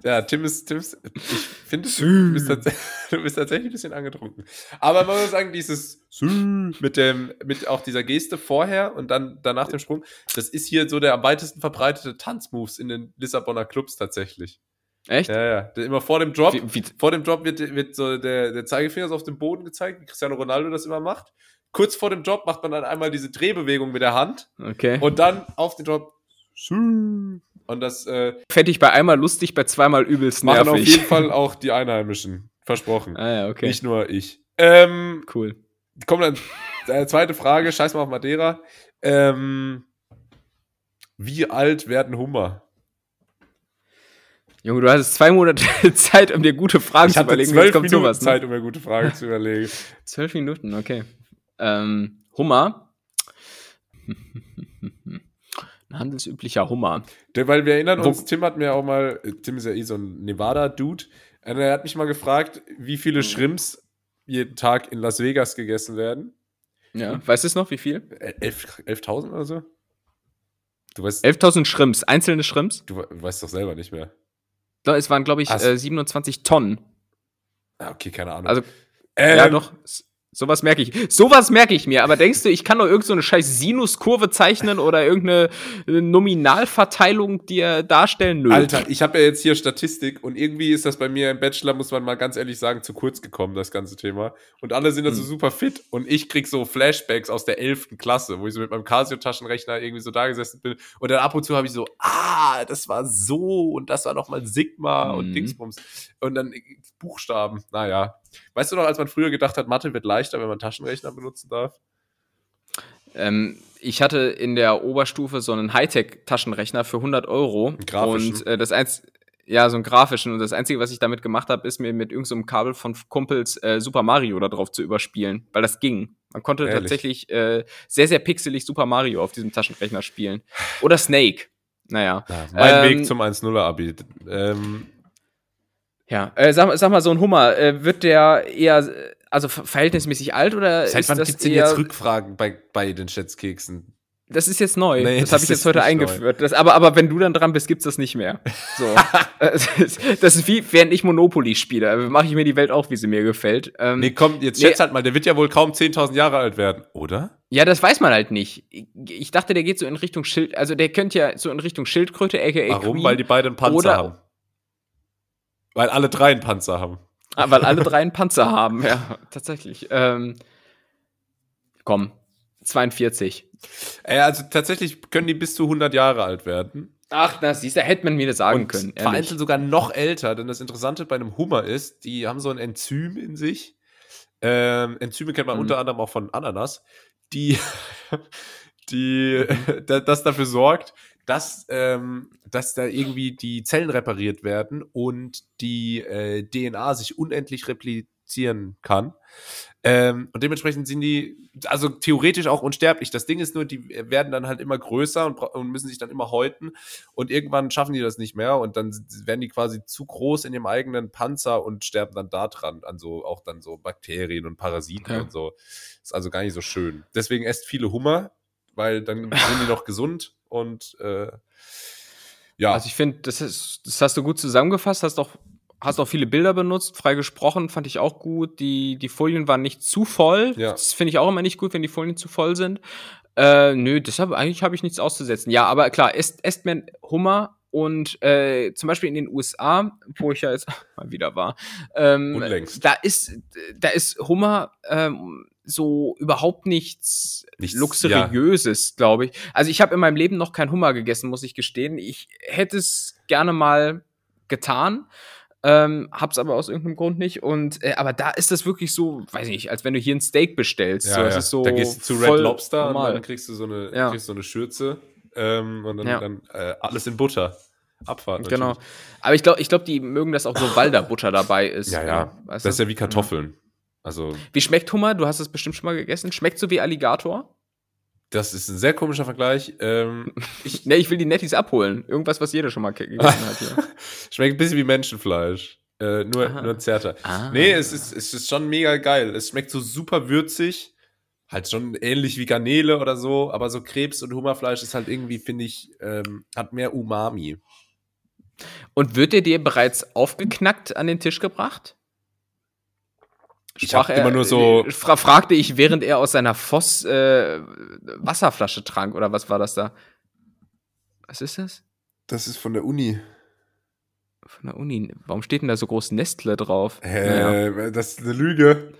ja, Tim ist, Tim ist ich finde, du, bist du bist tatsächlich ein bisschen angetrunken. Aber man muss sagen, dieses mit dem, mit auch dieser Geste vorher und dann danach dem Sprung, das ist hier so der am weitesten verbreitete Tanzmoves in den Lissabonner Clubs tatsächlich. Echt? Ja, ja. Immer vor dem Drop, wie, wie? vor dem Drop wird, wird so der, der Zeigefinger so auf dem Boden gezeigt, wie Cristiano Ronaldo das immer macht. Kurz vor dem Drop macht man dann einmal diese Drehbewegung mit der Hand. Okay. Und dann auf den Drop und das äh, fände ich bei einmal lustig, bei zweimal übelst nervig. Machen auf jeden Fall auch die Einheimischen. Versprochen. Ah ja, okay. Nicht nur ich. Ähm, cool. Kommt dann äh, zweite Frage, scheiß mal auf Madeira. Ähm, wie alt werden Hummer? Junge, du hast zwei Monate Zeit, um dir gute Fragen ich zu überlegen. Zwölf Minuten sowas, ne? Zeit, um mir gute Fragen zu überlegen. Zwölf Minuten, okay. Ähm, Hummer. Ein handelsüblicher Hummer. Weil wir erinnern uns, Tim hat mir auch mal, Tim ist ja eh so ein Nevada-Dude, er hat mich mal gefragt, wie viele mhm. Shrimps jeden Tag in Las Vegas gegessen werden. Ja, weißt du es noch, wie viel? 11.000 11 oder so? Du weißt. 11.000 Shrimps, einzelne Shrimps? Du, weißt doch selber nicht mehr. es waren, glaube ich, äh, 27 Tonnen. Ah, okay, keine Ahnung. Also, ähm, ja, doch. Sowas merke ich. Sowas merke ich mir. Aber denkst du, ich kann doch irgendeine so scheiß Sinuskurve zeichnen oder irgendeine Nominalverteilung dir darstellen? Nö. Alter, ich habe ja jetzt hier Statistik und irgendwie ist das bei mir im Bachelor, muss man mal ganz ehrlich sagen, zu kurz gekommen, das ganze Thema. Und alle sind da so hm. super fit und ich krieg so Flashbacks aus der 11. Klasse, wo ich so mit meinem Casio-Taschenrechner irgendwie so da gesessen bin. Und dann ab und zu habe ich so, ah, das war so und das war nochmal Sigma mhm. und Dingsbums. Und dann Buchstaben, naja. Weißt du noch, als man früher gedacht hat, Mathe wird leichter, wenn man Taschenrechner benutzen darf? Ähm, ich hatte in der Oberstufe so einen Hightech-Taschenrechner für 100 Euro. Und äh, das eins, ja, so einen grafischen. Und das Einzige, was ich damit gemacht habe, ist mir mit irgendeinem so Kabel von Kumpels äh, Super Mario da drauf zu überspielen, weil das ging. Man konnte Ehrlich? tatsächlich äh, sehr, sehr pixelig Super Mario auf diesem Taschenrechner spielen. Oder Snake. Naja. Ja, mein ähm, Weg zum 1-0-Abi. Ähm, ja, äh, sag, sag mal, so ein Hummer, äh, wird der eher, also verhältnismäßig alt oder Seit ist wann das gibt's denn jetzt Rückfragen bei, bei den Schätzkeksen? Das ist jetzt neu. Nee, das habe ich jetzt heute eingeführt. Das, aber, aber wenn du dann dran bist, gibt's das nicht mehr. So. das, ist, wie, während ich Monopoly spiele. Mache ich mir die Welt auch, wie sie mir gefällt. Ähm, nee, komm, jetzt schätz nee, halt mal, der wird ja wohl kaum 10.000 Jahre alt werden, oder? Ja, das weiß man halt nicht. Ich dachte, der geht so in Richtung Schild, also der könnte ja so in Richtung Schildkröte, aka Warum? Queen, Weil die beiden Panzer oder, haben. Weil alle drei einen Panzer haben. Ah, weil alle drei einen Panzer haben, ja, tatsächlich. Ähm, komm, 42. Äh, also tatsächlich können die bis zu 100 Jahre alt werden. Ach, das siehst du, hätte man mir das sagen Und können. Vereinzelt sogar noch älter, denn das Interessante bei einem Hummer ist, die haben so ein Enzym in sich. Ähm, Enzyme kennt man mhm. unter anderem auch von Ananas, die, die das dafür sorgt, dass, ähm, dass da irgendwie die Zellen repariert werden und die äh, DNA sich unendlich replizieren kann. Ähm, und dementsprechend sind die, also theoretisch auch unsterblich. Das Ding ist nur, die werden dann halt immer größer und, und, müssen sich dann immer häuten. Und irgendwann schaffen die das nicht mehr und dann werden die quasi zu groß in ihrem eigenen Panzer und sterben dann da dran, an so auch dann so Bakterien und Parasiten ja. und so. Ist also gar nicht so schön. Deswegen esst viele Hummer, weil dann sind die noch gesund und äh, ja. Also ich finde, das, das hast du gut zusammengefasst, hast auch, hast auch viele Bilder benutzt, frei gesprochen, fand ich auch gut. Die, die Folien waren nicht zu voll. Ja. Das finde ich auch immer nicht gut, wenn die Folien zu voll sind. Äh, nö, deshalb eigentlich habe ich nichts auszusetzen. Ja, aber klar, esst, esst man Hummer und äh, zum Beispiel in den USA, wo ich ja jetzt mal wieder war, ähm, da ist da ist Hummer ähm, so überhaupt nichts, nichts luxuriöses, ja. glaube ich. Also ich habe in meinem Leben noch kein Hummer gegessen, muss ich gestehen. Ich hätte es gerne mal getan. Ähm, hab's aber aus irgendeinem Grund nicht. Und äh, aber da ist das wirklich so, weiß ich nicht, als wenn du hier ein Steak bestellst. Ja, so, ja. so da gehst du zu Red Lobster normal. und dann kriegst du so eine, ja. kriegst so eine Schürze ähm, und dann, dann äh, alles in Butter. Abfahrt. Natürlich. Genau. Aber ich glaube, ich glaub, die mögen das auch so, weil da Butter dabei ist. Ja, ja. Weißt das ist ja wie Kartoffeln. Also. Wie schmeckt Hummer? Du hast es bestimmt schon mal gegessen. Schmeckt so wie Alligator? Das ist ein sehr komischer Vergleich. Ähm, ich, ne, ich will die Netties abholen. Irgendwas, was jeder schon mal gegessen hat hier. Schmeckt ein bisschen wie Menschenfleisch. Äh, nur, nur zärter. Ah. Nee, es ist, es ist schon mega geil. Es schmeckt so super würzig. Halt schon ähnlich wie Garnele oder so, aber so Krebs und Hummerfleisch ist halt irgendwie, finde ich, ähm, hat mehr Umami. Und wird der dir bereits aufgeknackt an den Tisch gebracht? Ich habe immer nur so. Äh, fra fragte ich, während er aus seiner Voss äh, Wasserflasche trank, oder was war das da? Was ist das? Das ist von der Uni. Von der Uni. Warum steht denn da so groß Nestle drauf? Äh, naja. Das ist eine Lüge.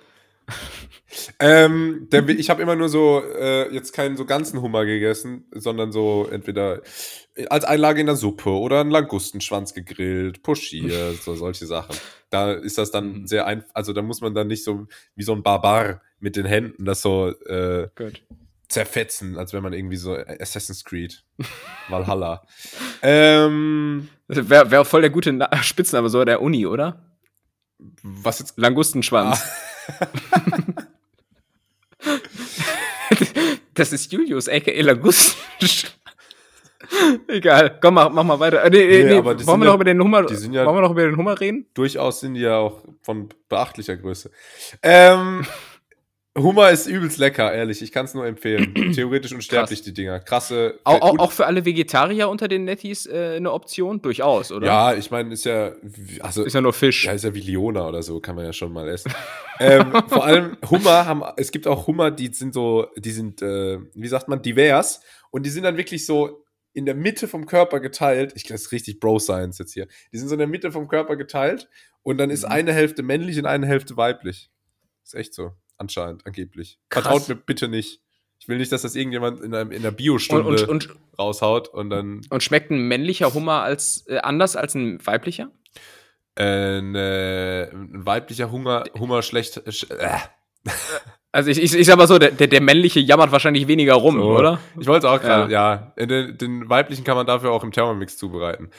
Ähm, der, ich habe immer nur so, äh, jetzt keinen so ganzen Hummer gegessen, sondern so entweder als Einlage in der Suppe oder einen Langustenschwanz gegrillt, pochiert, so solche Sachen. Da ist das dann mhm. sehr einfach, also da muss man dann nicht so wie so ein Barbar mit den Händen das so äh, zerfetzen, als wenn man irgendwie so Assassin's Creed, Valhalla. ähm, Wäre wär voll der gute Spitzname so der Uni, oder? Was jetzt? Langustenschwanz. Ah. Das ist Julius, aka Langustenschwanz. Egal, komm, mach, mach mal weiter. Äh, nee, nee, nee, wollen, wir noch über den Hummer, ja wollen wir noch über den Hummer reden? Durchaus sind die ja auch von beachtlicher Größe. Ähm, Hummer ist übelst lecker, ehrlich. Ich kann es nur empfehlen. Theoretisch unsterblich, Krass. die Dinger. Krasse. Auch, auch, auch, für alle Vegetarier unter den Netties äh, eine Option? Durchaus, oder? Ja, ich meine, ist ja. Also, ist ja nur Fisch. Ja, ist ja wie Leona oder so, kann man ja schon mal essen. ähm, vor allem Hummer haben. Es gibt auch Hummer, die sind so. Die sind, äh, wie sagt man, divers. Und die sind dann wirklich so in der Mitte vom Körper geteilt. Ich glaube, das ist richtig Bro-Science jetzt hier. Die sind so in der Mitte vom Körper geteilt. Und dann ist mhm. eine Hälfte männlich und eine Hälfte weiblich. Ist echt so. Anscheinend, angeblich. Krass. Vertraut mir bitte nicht. Ich will nicht, dass das irgendjemand in, einem, in der Biostunde und, und, und, raushaut und dann. Und schmeckt ein männlicher Hummer als, äh, anders als ein weiblicher? Äh, ne, ein weiblicher Hunger, Hummer schlecht. Äh. Also ich, ich, ich sag mal so, der, der, männliche jammert wahrscheinlich weniger rum, so. oder? Ich wollte es auch gerade, ja. ja. Den, den, weiblichen kann man dafür auch im Thermomix zubereiten.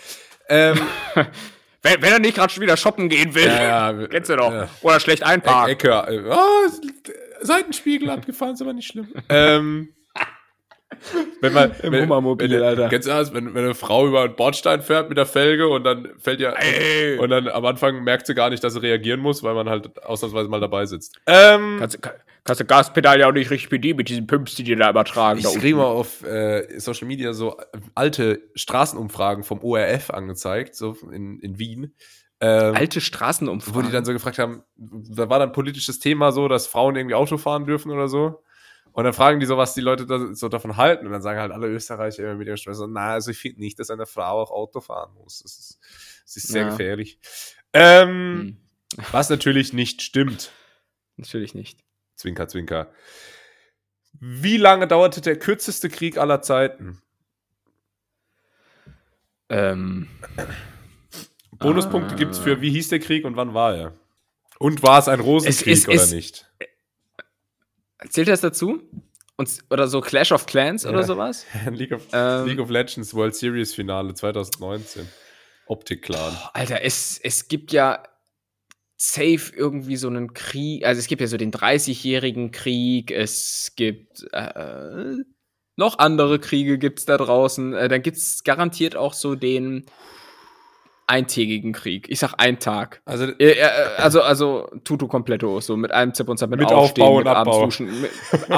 Ähm, Wenn, wenn er nicht gerade schon wieder shoppen gehen will. Ja, ja. Kennst du doch. Ja. Oder schlecht einparken. Ecke. Äh, oh, Seitenspiegel abgefahren, ist aber nicht schlimm. ähm, wenn man im wenn, Hummermobil, wenn, Alter. Kennst du das, wenn, wenn eine Frau über einen Bordstein fährt mit der Felge und dann fällt ja Ey. und dann am Anfang merkt sie gar nicht, dass sie reagieren muss, weil man halt ausnahmsweise mal dabei sitzt. Ähm, kannst, kann, kannst du Gaspedal ja auch nicht richtig bedienen mit diesen Pumps, die dir da übertragen. Ich kriege mal auf äh, Social Media so alte Straßenumfragen vom ORF angezeigt, so in, in Wien. Ähm, Alte Straßenumfragen. Wo die dann so gefragt haben, da war dann politisches Thema so, dass Frauen irgendwie Auto fahren dürfen oder so. Und dann fragen die so, was die Leute da, so davon halten. Und dann sagen halt alle Österreicher immer mit ihrer Stimme so, na, also ich finde nicht, dass eine Frau auch Auto fahren muss. Das ist, das ist sehr ja. gefährlich. Ähm, hm. Was natürlich nicht stimmt. Natürlich nicht. Zwinker, zwinker. Wie lange dauerte der kürzeste Krieg aller Zeiten? Ähm. Bonuspunkte ah. gibt es für, wie hieß der Krieg und wann war er? Und war es ein Rosenkrieg es, es, oder es, nicht? Zählt das dazu? Und, oder so Clash of Clans ja. oder sowas? League of, ähm, League of Legends World Series Finale 2019. Optik Clan. Oh, Alter, es, es gibt ja safe irgendwie so einen Krieg. Also es gibt ja so den 30-jährigen Krieg. Es gibt äh, noch andere Kriege gibt's da draußen. Äh, dann gibt's garantiert auch so den eintägigen Krieg. Ich sag ein Tag. Also, äh, äh, also, also Tutu kompletto, so mit einem Zip und Zap, mit, mit Aufstehen, Aufbau und mit Abbau. Duschen, mit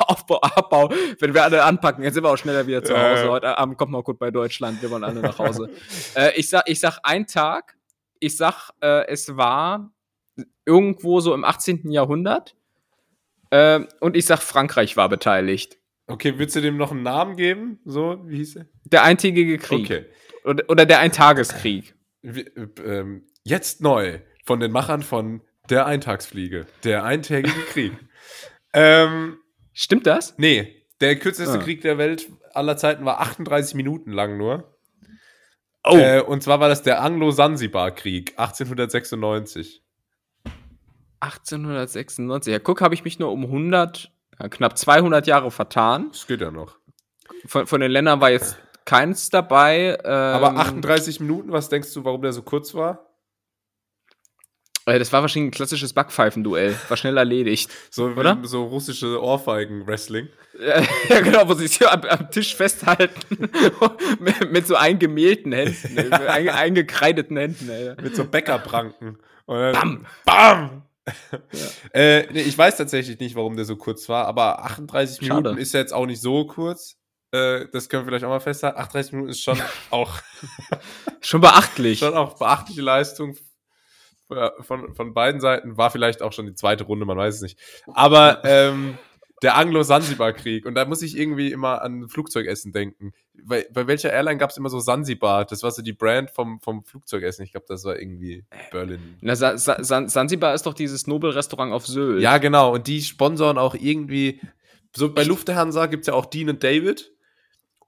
Aufbau, Abbau. Wenn wir alle anpacken, jetzt sind wir auch schneller wieder zu Hause. Heute Abend kommt mal gut bei Deutschland, wir wollen alle nach Hause. äh, ich sag, ich sag ein Tag. Ich sag, äh, es war irgendwo so im 18. Jahrhundert. Äh, und ich sag, Frankreich war beteiligt. Okay, willst du dem noch einen Namen geben? So, wie hieß er? Der eintägige Krieg. Okay. Oder, oder der Eintageskrieg. Wie, ähm, jetzt neu von den Machern von Der Eintagsfliege. Der eintägige Krieg. ähm, Stimmt das? Nee. Der kürzeste ah. Krieg der Welt aller Zeiten war 38 Minuten lang nur. Oh. Äh, und zwar war das der Anglo-Sansibar-Krieg 1896. 1896. Ja, guck, habe ich mich nur um 100, ja, knapp 200 Jahre vertan. Das geht ja noch. Von, von den Ländern war jetzt keins dabei. Ähm, Aber 38 Minuten, was denkst du, warum der so kurz war? Äh, das war wahrscheinlich ein klassisches Backpfeifen-Duell. War schnell erledigt. So, oder? so russische Ohrfeigen-Wrestling. Ja, genau, wo sie sich am, am Tisch festhalten. mit, mit, so eingemehlten Händen, einge, eingekreideten Händen. Ey. Mit so Bäckerpranken. Bam! Bam! Ja. äh, nee, ich weiß tatsächlich nicht, warum der so kurz war, aber 38 Schade. Minuten ist ja jetzt auch nicht so kurz. Äh, das können wir vielleicht auch mal festhalten. 38 Minuten ist schon auch. schon beachtlich. Schon auch beachtliche Leistung von, von beiden Seiten. War vielleicht auch schon die zweite Runde, man weiß es nicht. Aber ähm, der Anglo-Sansibar-Krieg. Und da muss ich irgendwie immer an Flugzeugessen denken. Bei, bei welcher Airline gab es immer so Sansibar? Das war so die Brand vom, vom Flugzeugessen. Ich glaube, das war irgendwie Berlin. Na, Sa Sa Sansibar ist doch dieses Nobelrestaurant auf Sylt. Ja, genau. Und die sponsoren auch irgendwie. So bei Lufthansa gibt es ja auch Dean und David.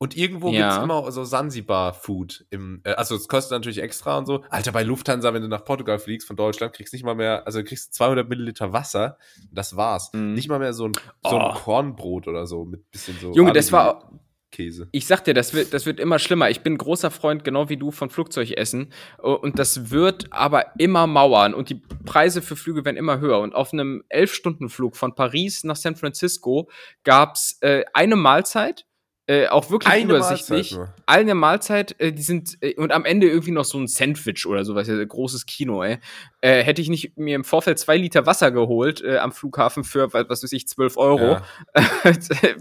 Und irgendwo ja. gibt es immer so Sansibar-Food. Äh, also es kostet natürlich extra und so. Alter, bei Lufthansa, wenn du nach Portugal fliegst von Deutschland, kriegst du nicht mal mehr, also kriegst 200 Milliliter Wasser. Das war's. Mm. Nicht mal mehr so ein, so ein oh. Kornbrot oder so mit bisschen so. Junge, das war Käse. Ich sag dir, das wird, das wird immer schlimmer. Ich bin großer Freund, genau wie du, von Flugzeugessen. Und das wird aber immer mauern. Und die Preise für Flüge werden immer höher. Und auf einem 11-Stunden-Flug von Paris nach San Francisco gab's äh, eine Mahlzeit äh, auch wirklich eine übersichtlich. Mahlzeit eine Mahlzeit, äh, die sind, äh, und am Ende irgendwie noch so ein Sandwich oder sowas, ja, großes Kino, ey. Äh, hätte ich nicht mir im Vorfeld zwei Liter Wasser geholt äh, am Flughafen für, was weiß ich, zwölf Euro, ja.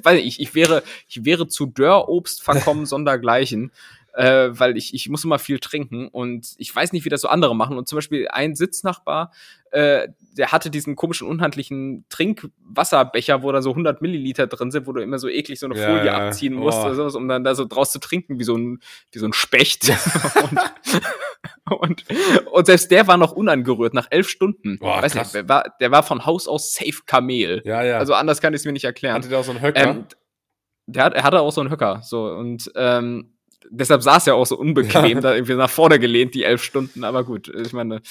weil ich, ich wäre, ich wäre zu Dörrobst verkommen, sondergleichen äh, weil ich, ich muss immer viel trinken und ich weiß nicht, wie das so andere machen. Und zum Beispiel ein Sitznachbar, äh, der hatte diesen komischen, unhandlichen Trinkwasserbecher, wo da so 100 Milliliter drin sind, wo du immer so eklig so eine ja, Folie abziehen musst, oh. oder sowas, um dann da so draus zu trinken, wie so ein, wie so ein Specht. und, und, und, selbst der war noch unangerührt nach elf Stunden. Boah, Weiß nicht, der, war, der war von Haus aus safe Kamel. Ja, ja. Also anders kann ich es mir nicht erklären. Hatte der auch so einen Höcker? Ähm, der hat, er hatte auch so einen Höcker. So, und ähm, deshalb saß er auch so unbequem, ja. da irgendwie nach vorne gelehnt, die elf Stunden. Aber gut, ich meine,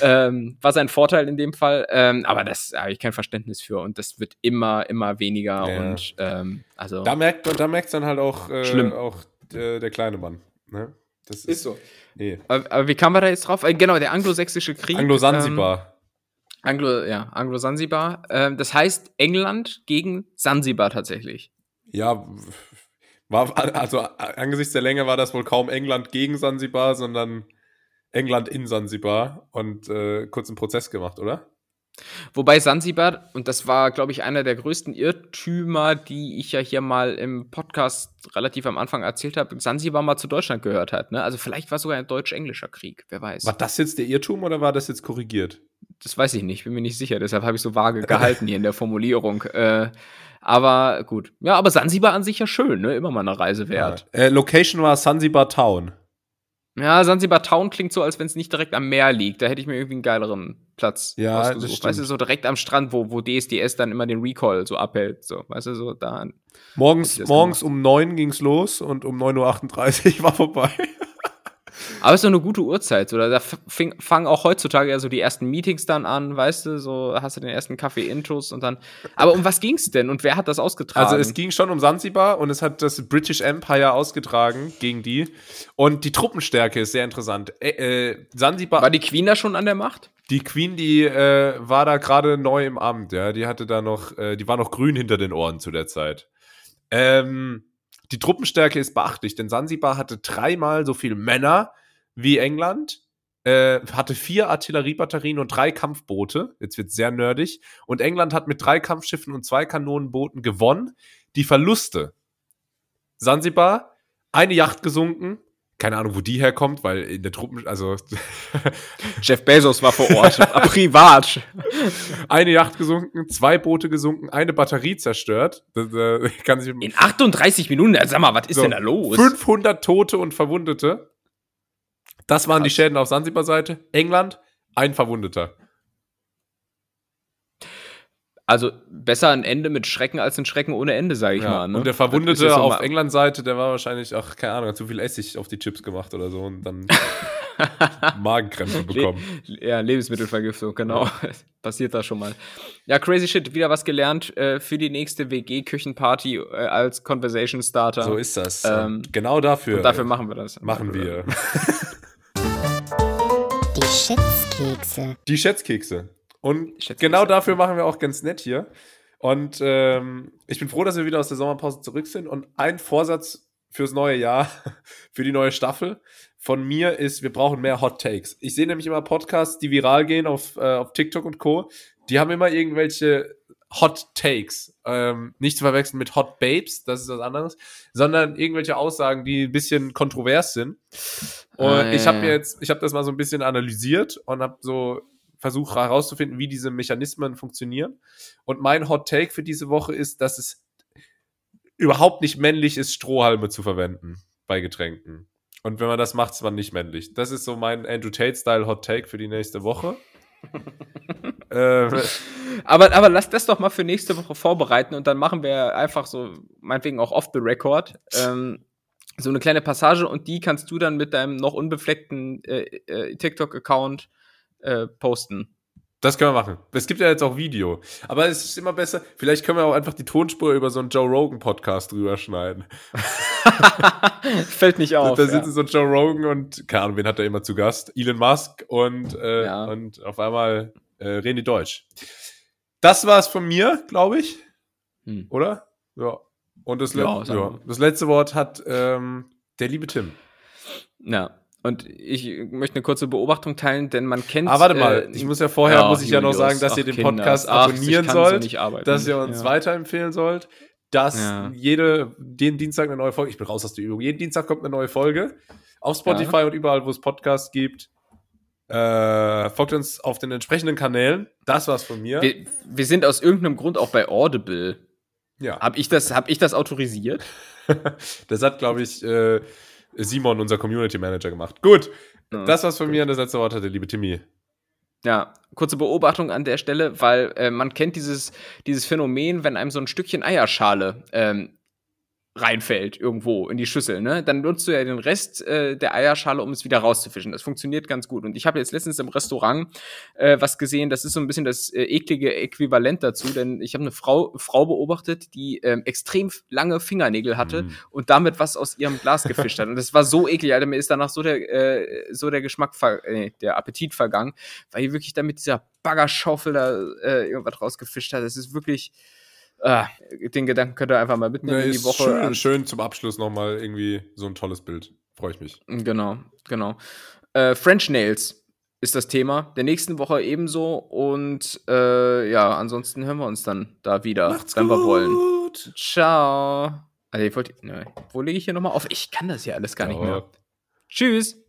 ähm, war sein Vorteil in dem Fall. Ähm, aber das habe ich kein Verständnis für und das wird immer, immer weniger. Ja. Und ähm, also. Da merkt man, da merkt dann halt auch, äh, schlimm. auch der, der kleine Mann. Ne? Das ist, ist so. Nee. Aber, aber, wie kamen wir da jetzt drauf? Äh, genau, der anglosächsische Krieg. Anglo-Sansibar. Ähm, Anglo, ja, Anglo-Sansibar. Ähm, das heißt England gegen Sansibar tatsächlich. Ja, war, also angesichts der Länge war das wohl kaum England gegen Sansibar, sondern England in Sansibar und äh, kurzen Prozess gemacht, oder? Wobei Sansibar, und das war, glaube ich, einer der größten Irrtümer, die ich ja hier mal im Podcast relativ am Anfang erzählt habe, Sansibar mal zu Deutschland gehört hat. Ne? Also vielleicht war es sogar ein deutsch-englischer Krieg, wer weiß. War das jetzt der Irrtum oder war das jetzt korrigiert? Das weiß ich nicht, bin mir nicht sicher. Deshalb habe ich so vage gehalten hier in der Formulierung. Äh, aber gut. Ja, aber Sansibar an sich ja schön, ne? Immer mal eine Reise wert. Ja. Äh, Location war Sansibar Town. Ja, Sansibar Town klingt so, als wenn es nicht direkt am Meer liegt. Da hätte ich mir irgendwie einen geileren Platz ja, ausgesucht. Das stimmt. Weißt du, so direkt am Strand, wo, wo DSDS dann immer den Recall so abhält. So, weißt du, so da. Morgens, morgens um neun ging's los und um 9.38 Uhr war vorbei. Aber es ist doch eine gute Uhrzeit. Oder da fangen auch heutzutage ja so die ersten Meetings dann an, weißt du, so hast du den ersten Kaffee-Intros und dann. Aber um was ging's denn und wer hat das ausgetragen? Also es ging schon um Sansibar und es hat das British Empire ausgetragen gegen die. Und die Truppenstärke ist sehr interessant. Äh, äh, Sansibar. War die Queen da schon an der Macht? Die Queen, die äh, war da gerade neu im Amt, ja. Die hatte da noch, äh, die war noch grün hinter den Ohren zu der Zeit. Ähm, die Truppenstärke ist beachtlich, denn Sansibar hatte dreimal so viele Männer wie England, äh, hatte vier Artilleriebatterien und drei Kampfboote. Jetzt wird sehr nerdig. Und England hat mit drei Kampfschiffen und zwei Kanonenbooten gewonnen. Die Verluste. Sansibar, eine Yacht gesunken. Keine Ahnung, wo die herkommt, weil in der Truppen, also Jeff Bezos war vor Ort, privat. Eine Yacht gesunken, zwei Boote gesunken, eine Batterie zerstört. Das, äh, kann sich in 38 Minuten, sag mal, was ist so, denn da los? 500 Tote und Verwundete. Das waren Krass. die Schäden auf Sansibar-Seite. England, ein Verwundeter. Also besser ein Ende mit Schrecken als ein Schrecken ohne Ende, sage ich ja. mal. Ne? Und der Verwundete so auf England-Seite, der war wahrscheinlich, ach, keine Ahnung, hat zu viel Essig auf die Chips gemacht oder so und dann Magenkrämpfe bekommen. Le ja, Lebensmittelvergiftung, genau. Ja. Passiert da schon mal. Ja, crazy shit, wieder was gelernt äh, für die nächste WG-Küchenparty äh, als Conversation Starter. So ist das. Ähm, genau dafür. Und dafür machen wir das. Machen wir. Die Schätzkekse. Die Schätzkekse. Und genau dafür machen wir auch ganz nett hier. Und ähm, ich bin froh, dass wir wieder aus der Sommerpause zurück sind. Und ein Vorsatz fürs neue Jahr, für die neue Staffel von mir ist, wir brauchen mehr Hot Takes. Ich sehe nämlich immer Podcasts, die viral gehen auf, äh, auf TikTok und Co. Die haben immer irgendwelche Hot Takes. Ähm, nicht zu verwechseln mit Hot Babes, das ist was anderes, sondern irgendwelche Aussagen, die ein bisschen kontrovers sind. Und ah, ja, ich habe mir jetzt, ich habe das mal so ein bisschen analysiert und habe so versucht herauszufinden, wie diese Mechanismen funktionieren. Und mein Hot Take für diese Woche ist, dass es überhaupt nicht männlich ist, Strohhalme zu verwenden bei Getränken. Und wenn man das macht, ist man nicht männlich. Das ist so mein Andrew Tate-Style Hot Take für die nächste Woche. ähm, aber, aber lass das doch mal für nächste Woche vorbereiten und dann machen wir einfach so, meinetwegen auch off the record, ähm, so eine kleine Passage und die kannst du dann mit deinem noch unbefleckten äh, äh, TikTok-Account äh, posten. Das können wir machen. Es gibt ja jetzt auch Video. Aber es ist immer besser. Vielleicht können wir auch einfach die Tonspur über so einen Joe Rogan Podcast drüber schneiden. Fällt nicht auf. Da sitzen ja. so Joe Rogan und, keine Ahnung, wen hat er immer zu Gast? Elon Musk und, äh, ja. und auf einmal äh, die Deutsch. Das war's von mir, glaube ich. Hm. Oder? Ja. Und das, ja, ja. das letzte Wort hat ähm, der liebe Tim. Ja. Und ich möchte eine kurze Beobachtung teilen, denn man kennt. Ah, warte mal, äh, ich muss ja vorher, ja, muss ich Julius, ja noch sagen, dass ach, ihr den Podcast Kinder, abonnieren ach, sollt, so dass ihr uns ja. weiterempfehlen sollt, dass ja. jede, den Dienstag eine neue Folge, ich bin raus aus der Übung, jeden Dienstag kommt eine neue Folge auf Spotify und überall, wo es Podcasts gibt. Äh, folgt uns auf den entsprechenden Kanälen. Das war's von mir. Wir, wir sind aus irgendeinem Grund auch bei Audible. Ja. Hab ich das, hab ich das autorisiert? das hat, glaube ich, äh, Simon, unser Community Manager, gemacht. Gut, ja, das war's von gut. mir. Das letzte Wort hatte liebe Timmy. Ja, kurze Beobachtung an der Stelle, weil äh, man kennt dieses, dieses Phänomen, wenn einem so ein Stückchen Eierschale ähm, reinfällt irgendwo in die Schüssel, ne? Dann nutzt du ja den Rest äh, der Eierschale, um es wieder rauszufischen. Das funktioniert ganz gut. Und ich habe jetzt letztens im Restaurant äh, was gesehen, das ist so ein bisschen das äh, eklige Äquivalent dazu, denn ich habe eine Frau, Frau beobachtet, die ähm, extrem lange Fingernägel hatte mm. und damit was aus ihrem Glas gefischt hat. Und das war so eklig, Alter, mir ist danach so der, äh, so der Geschmack, äh, der Appetit vergangen, weil die wirklich damit dieser Baggerschaufel da äh, irgendwas rausgefischt hat. Das ist wirklich Ah, den Gedanken könnt ihr einfach mal mitnehmen ja, in die Woche. Schön, schön zum Abschluss nochmal irgendwie so ein tolles Bild. Freue ich mich. Genau, genau. Äh, French Nails ist das Thema. Der nächsten Woche ebenso. Und äh, ja, ansonsten hören wir uns dann da wieder, Macht's wenn gut. wir wollen. Ciao. Also, ich wollte, ne, wo lege ich hier nochmal auf? Ich kann das ja alles gar nicht mehr. Tschüss.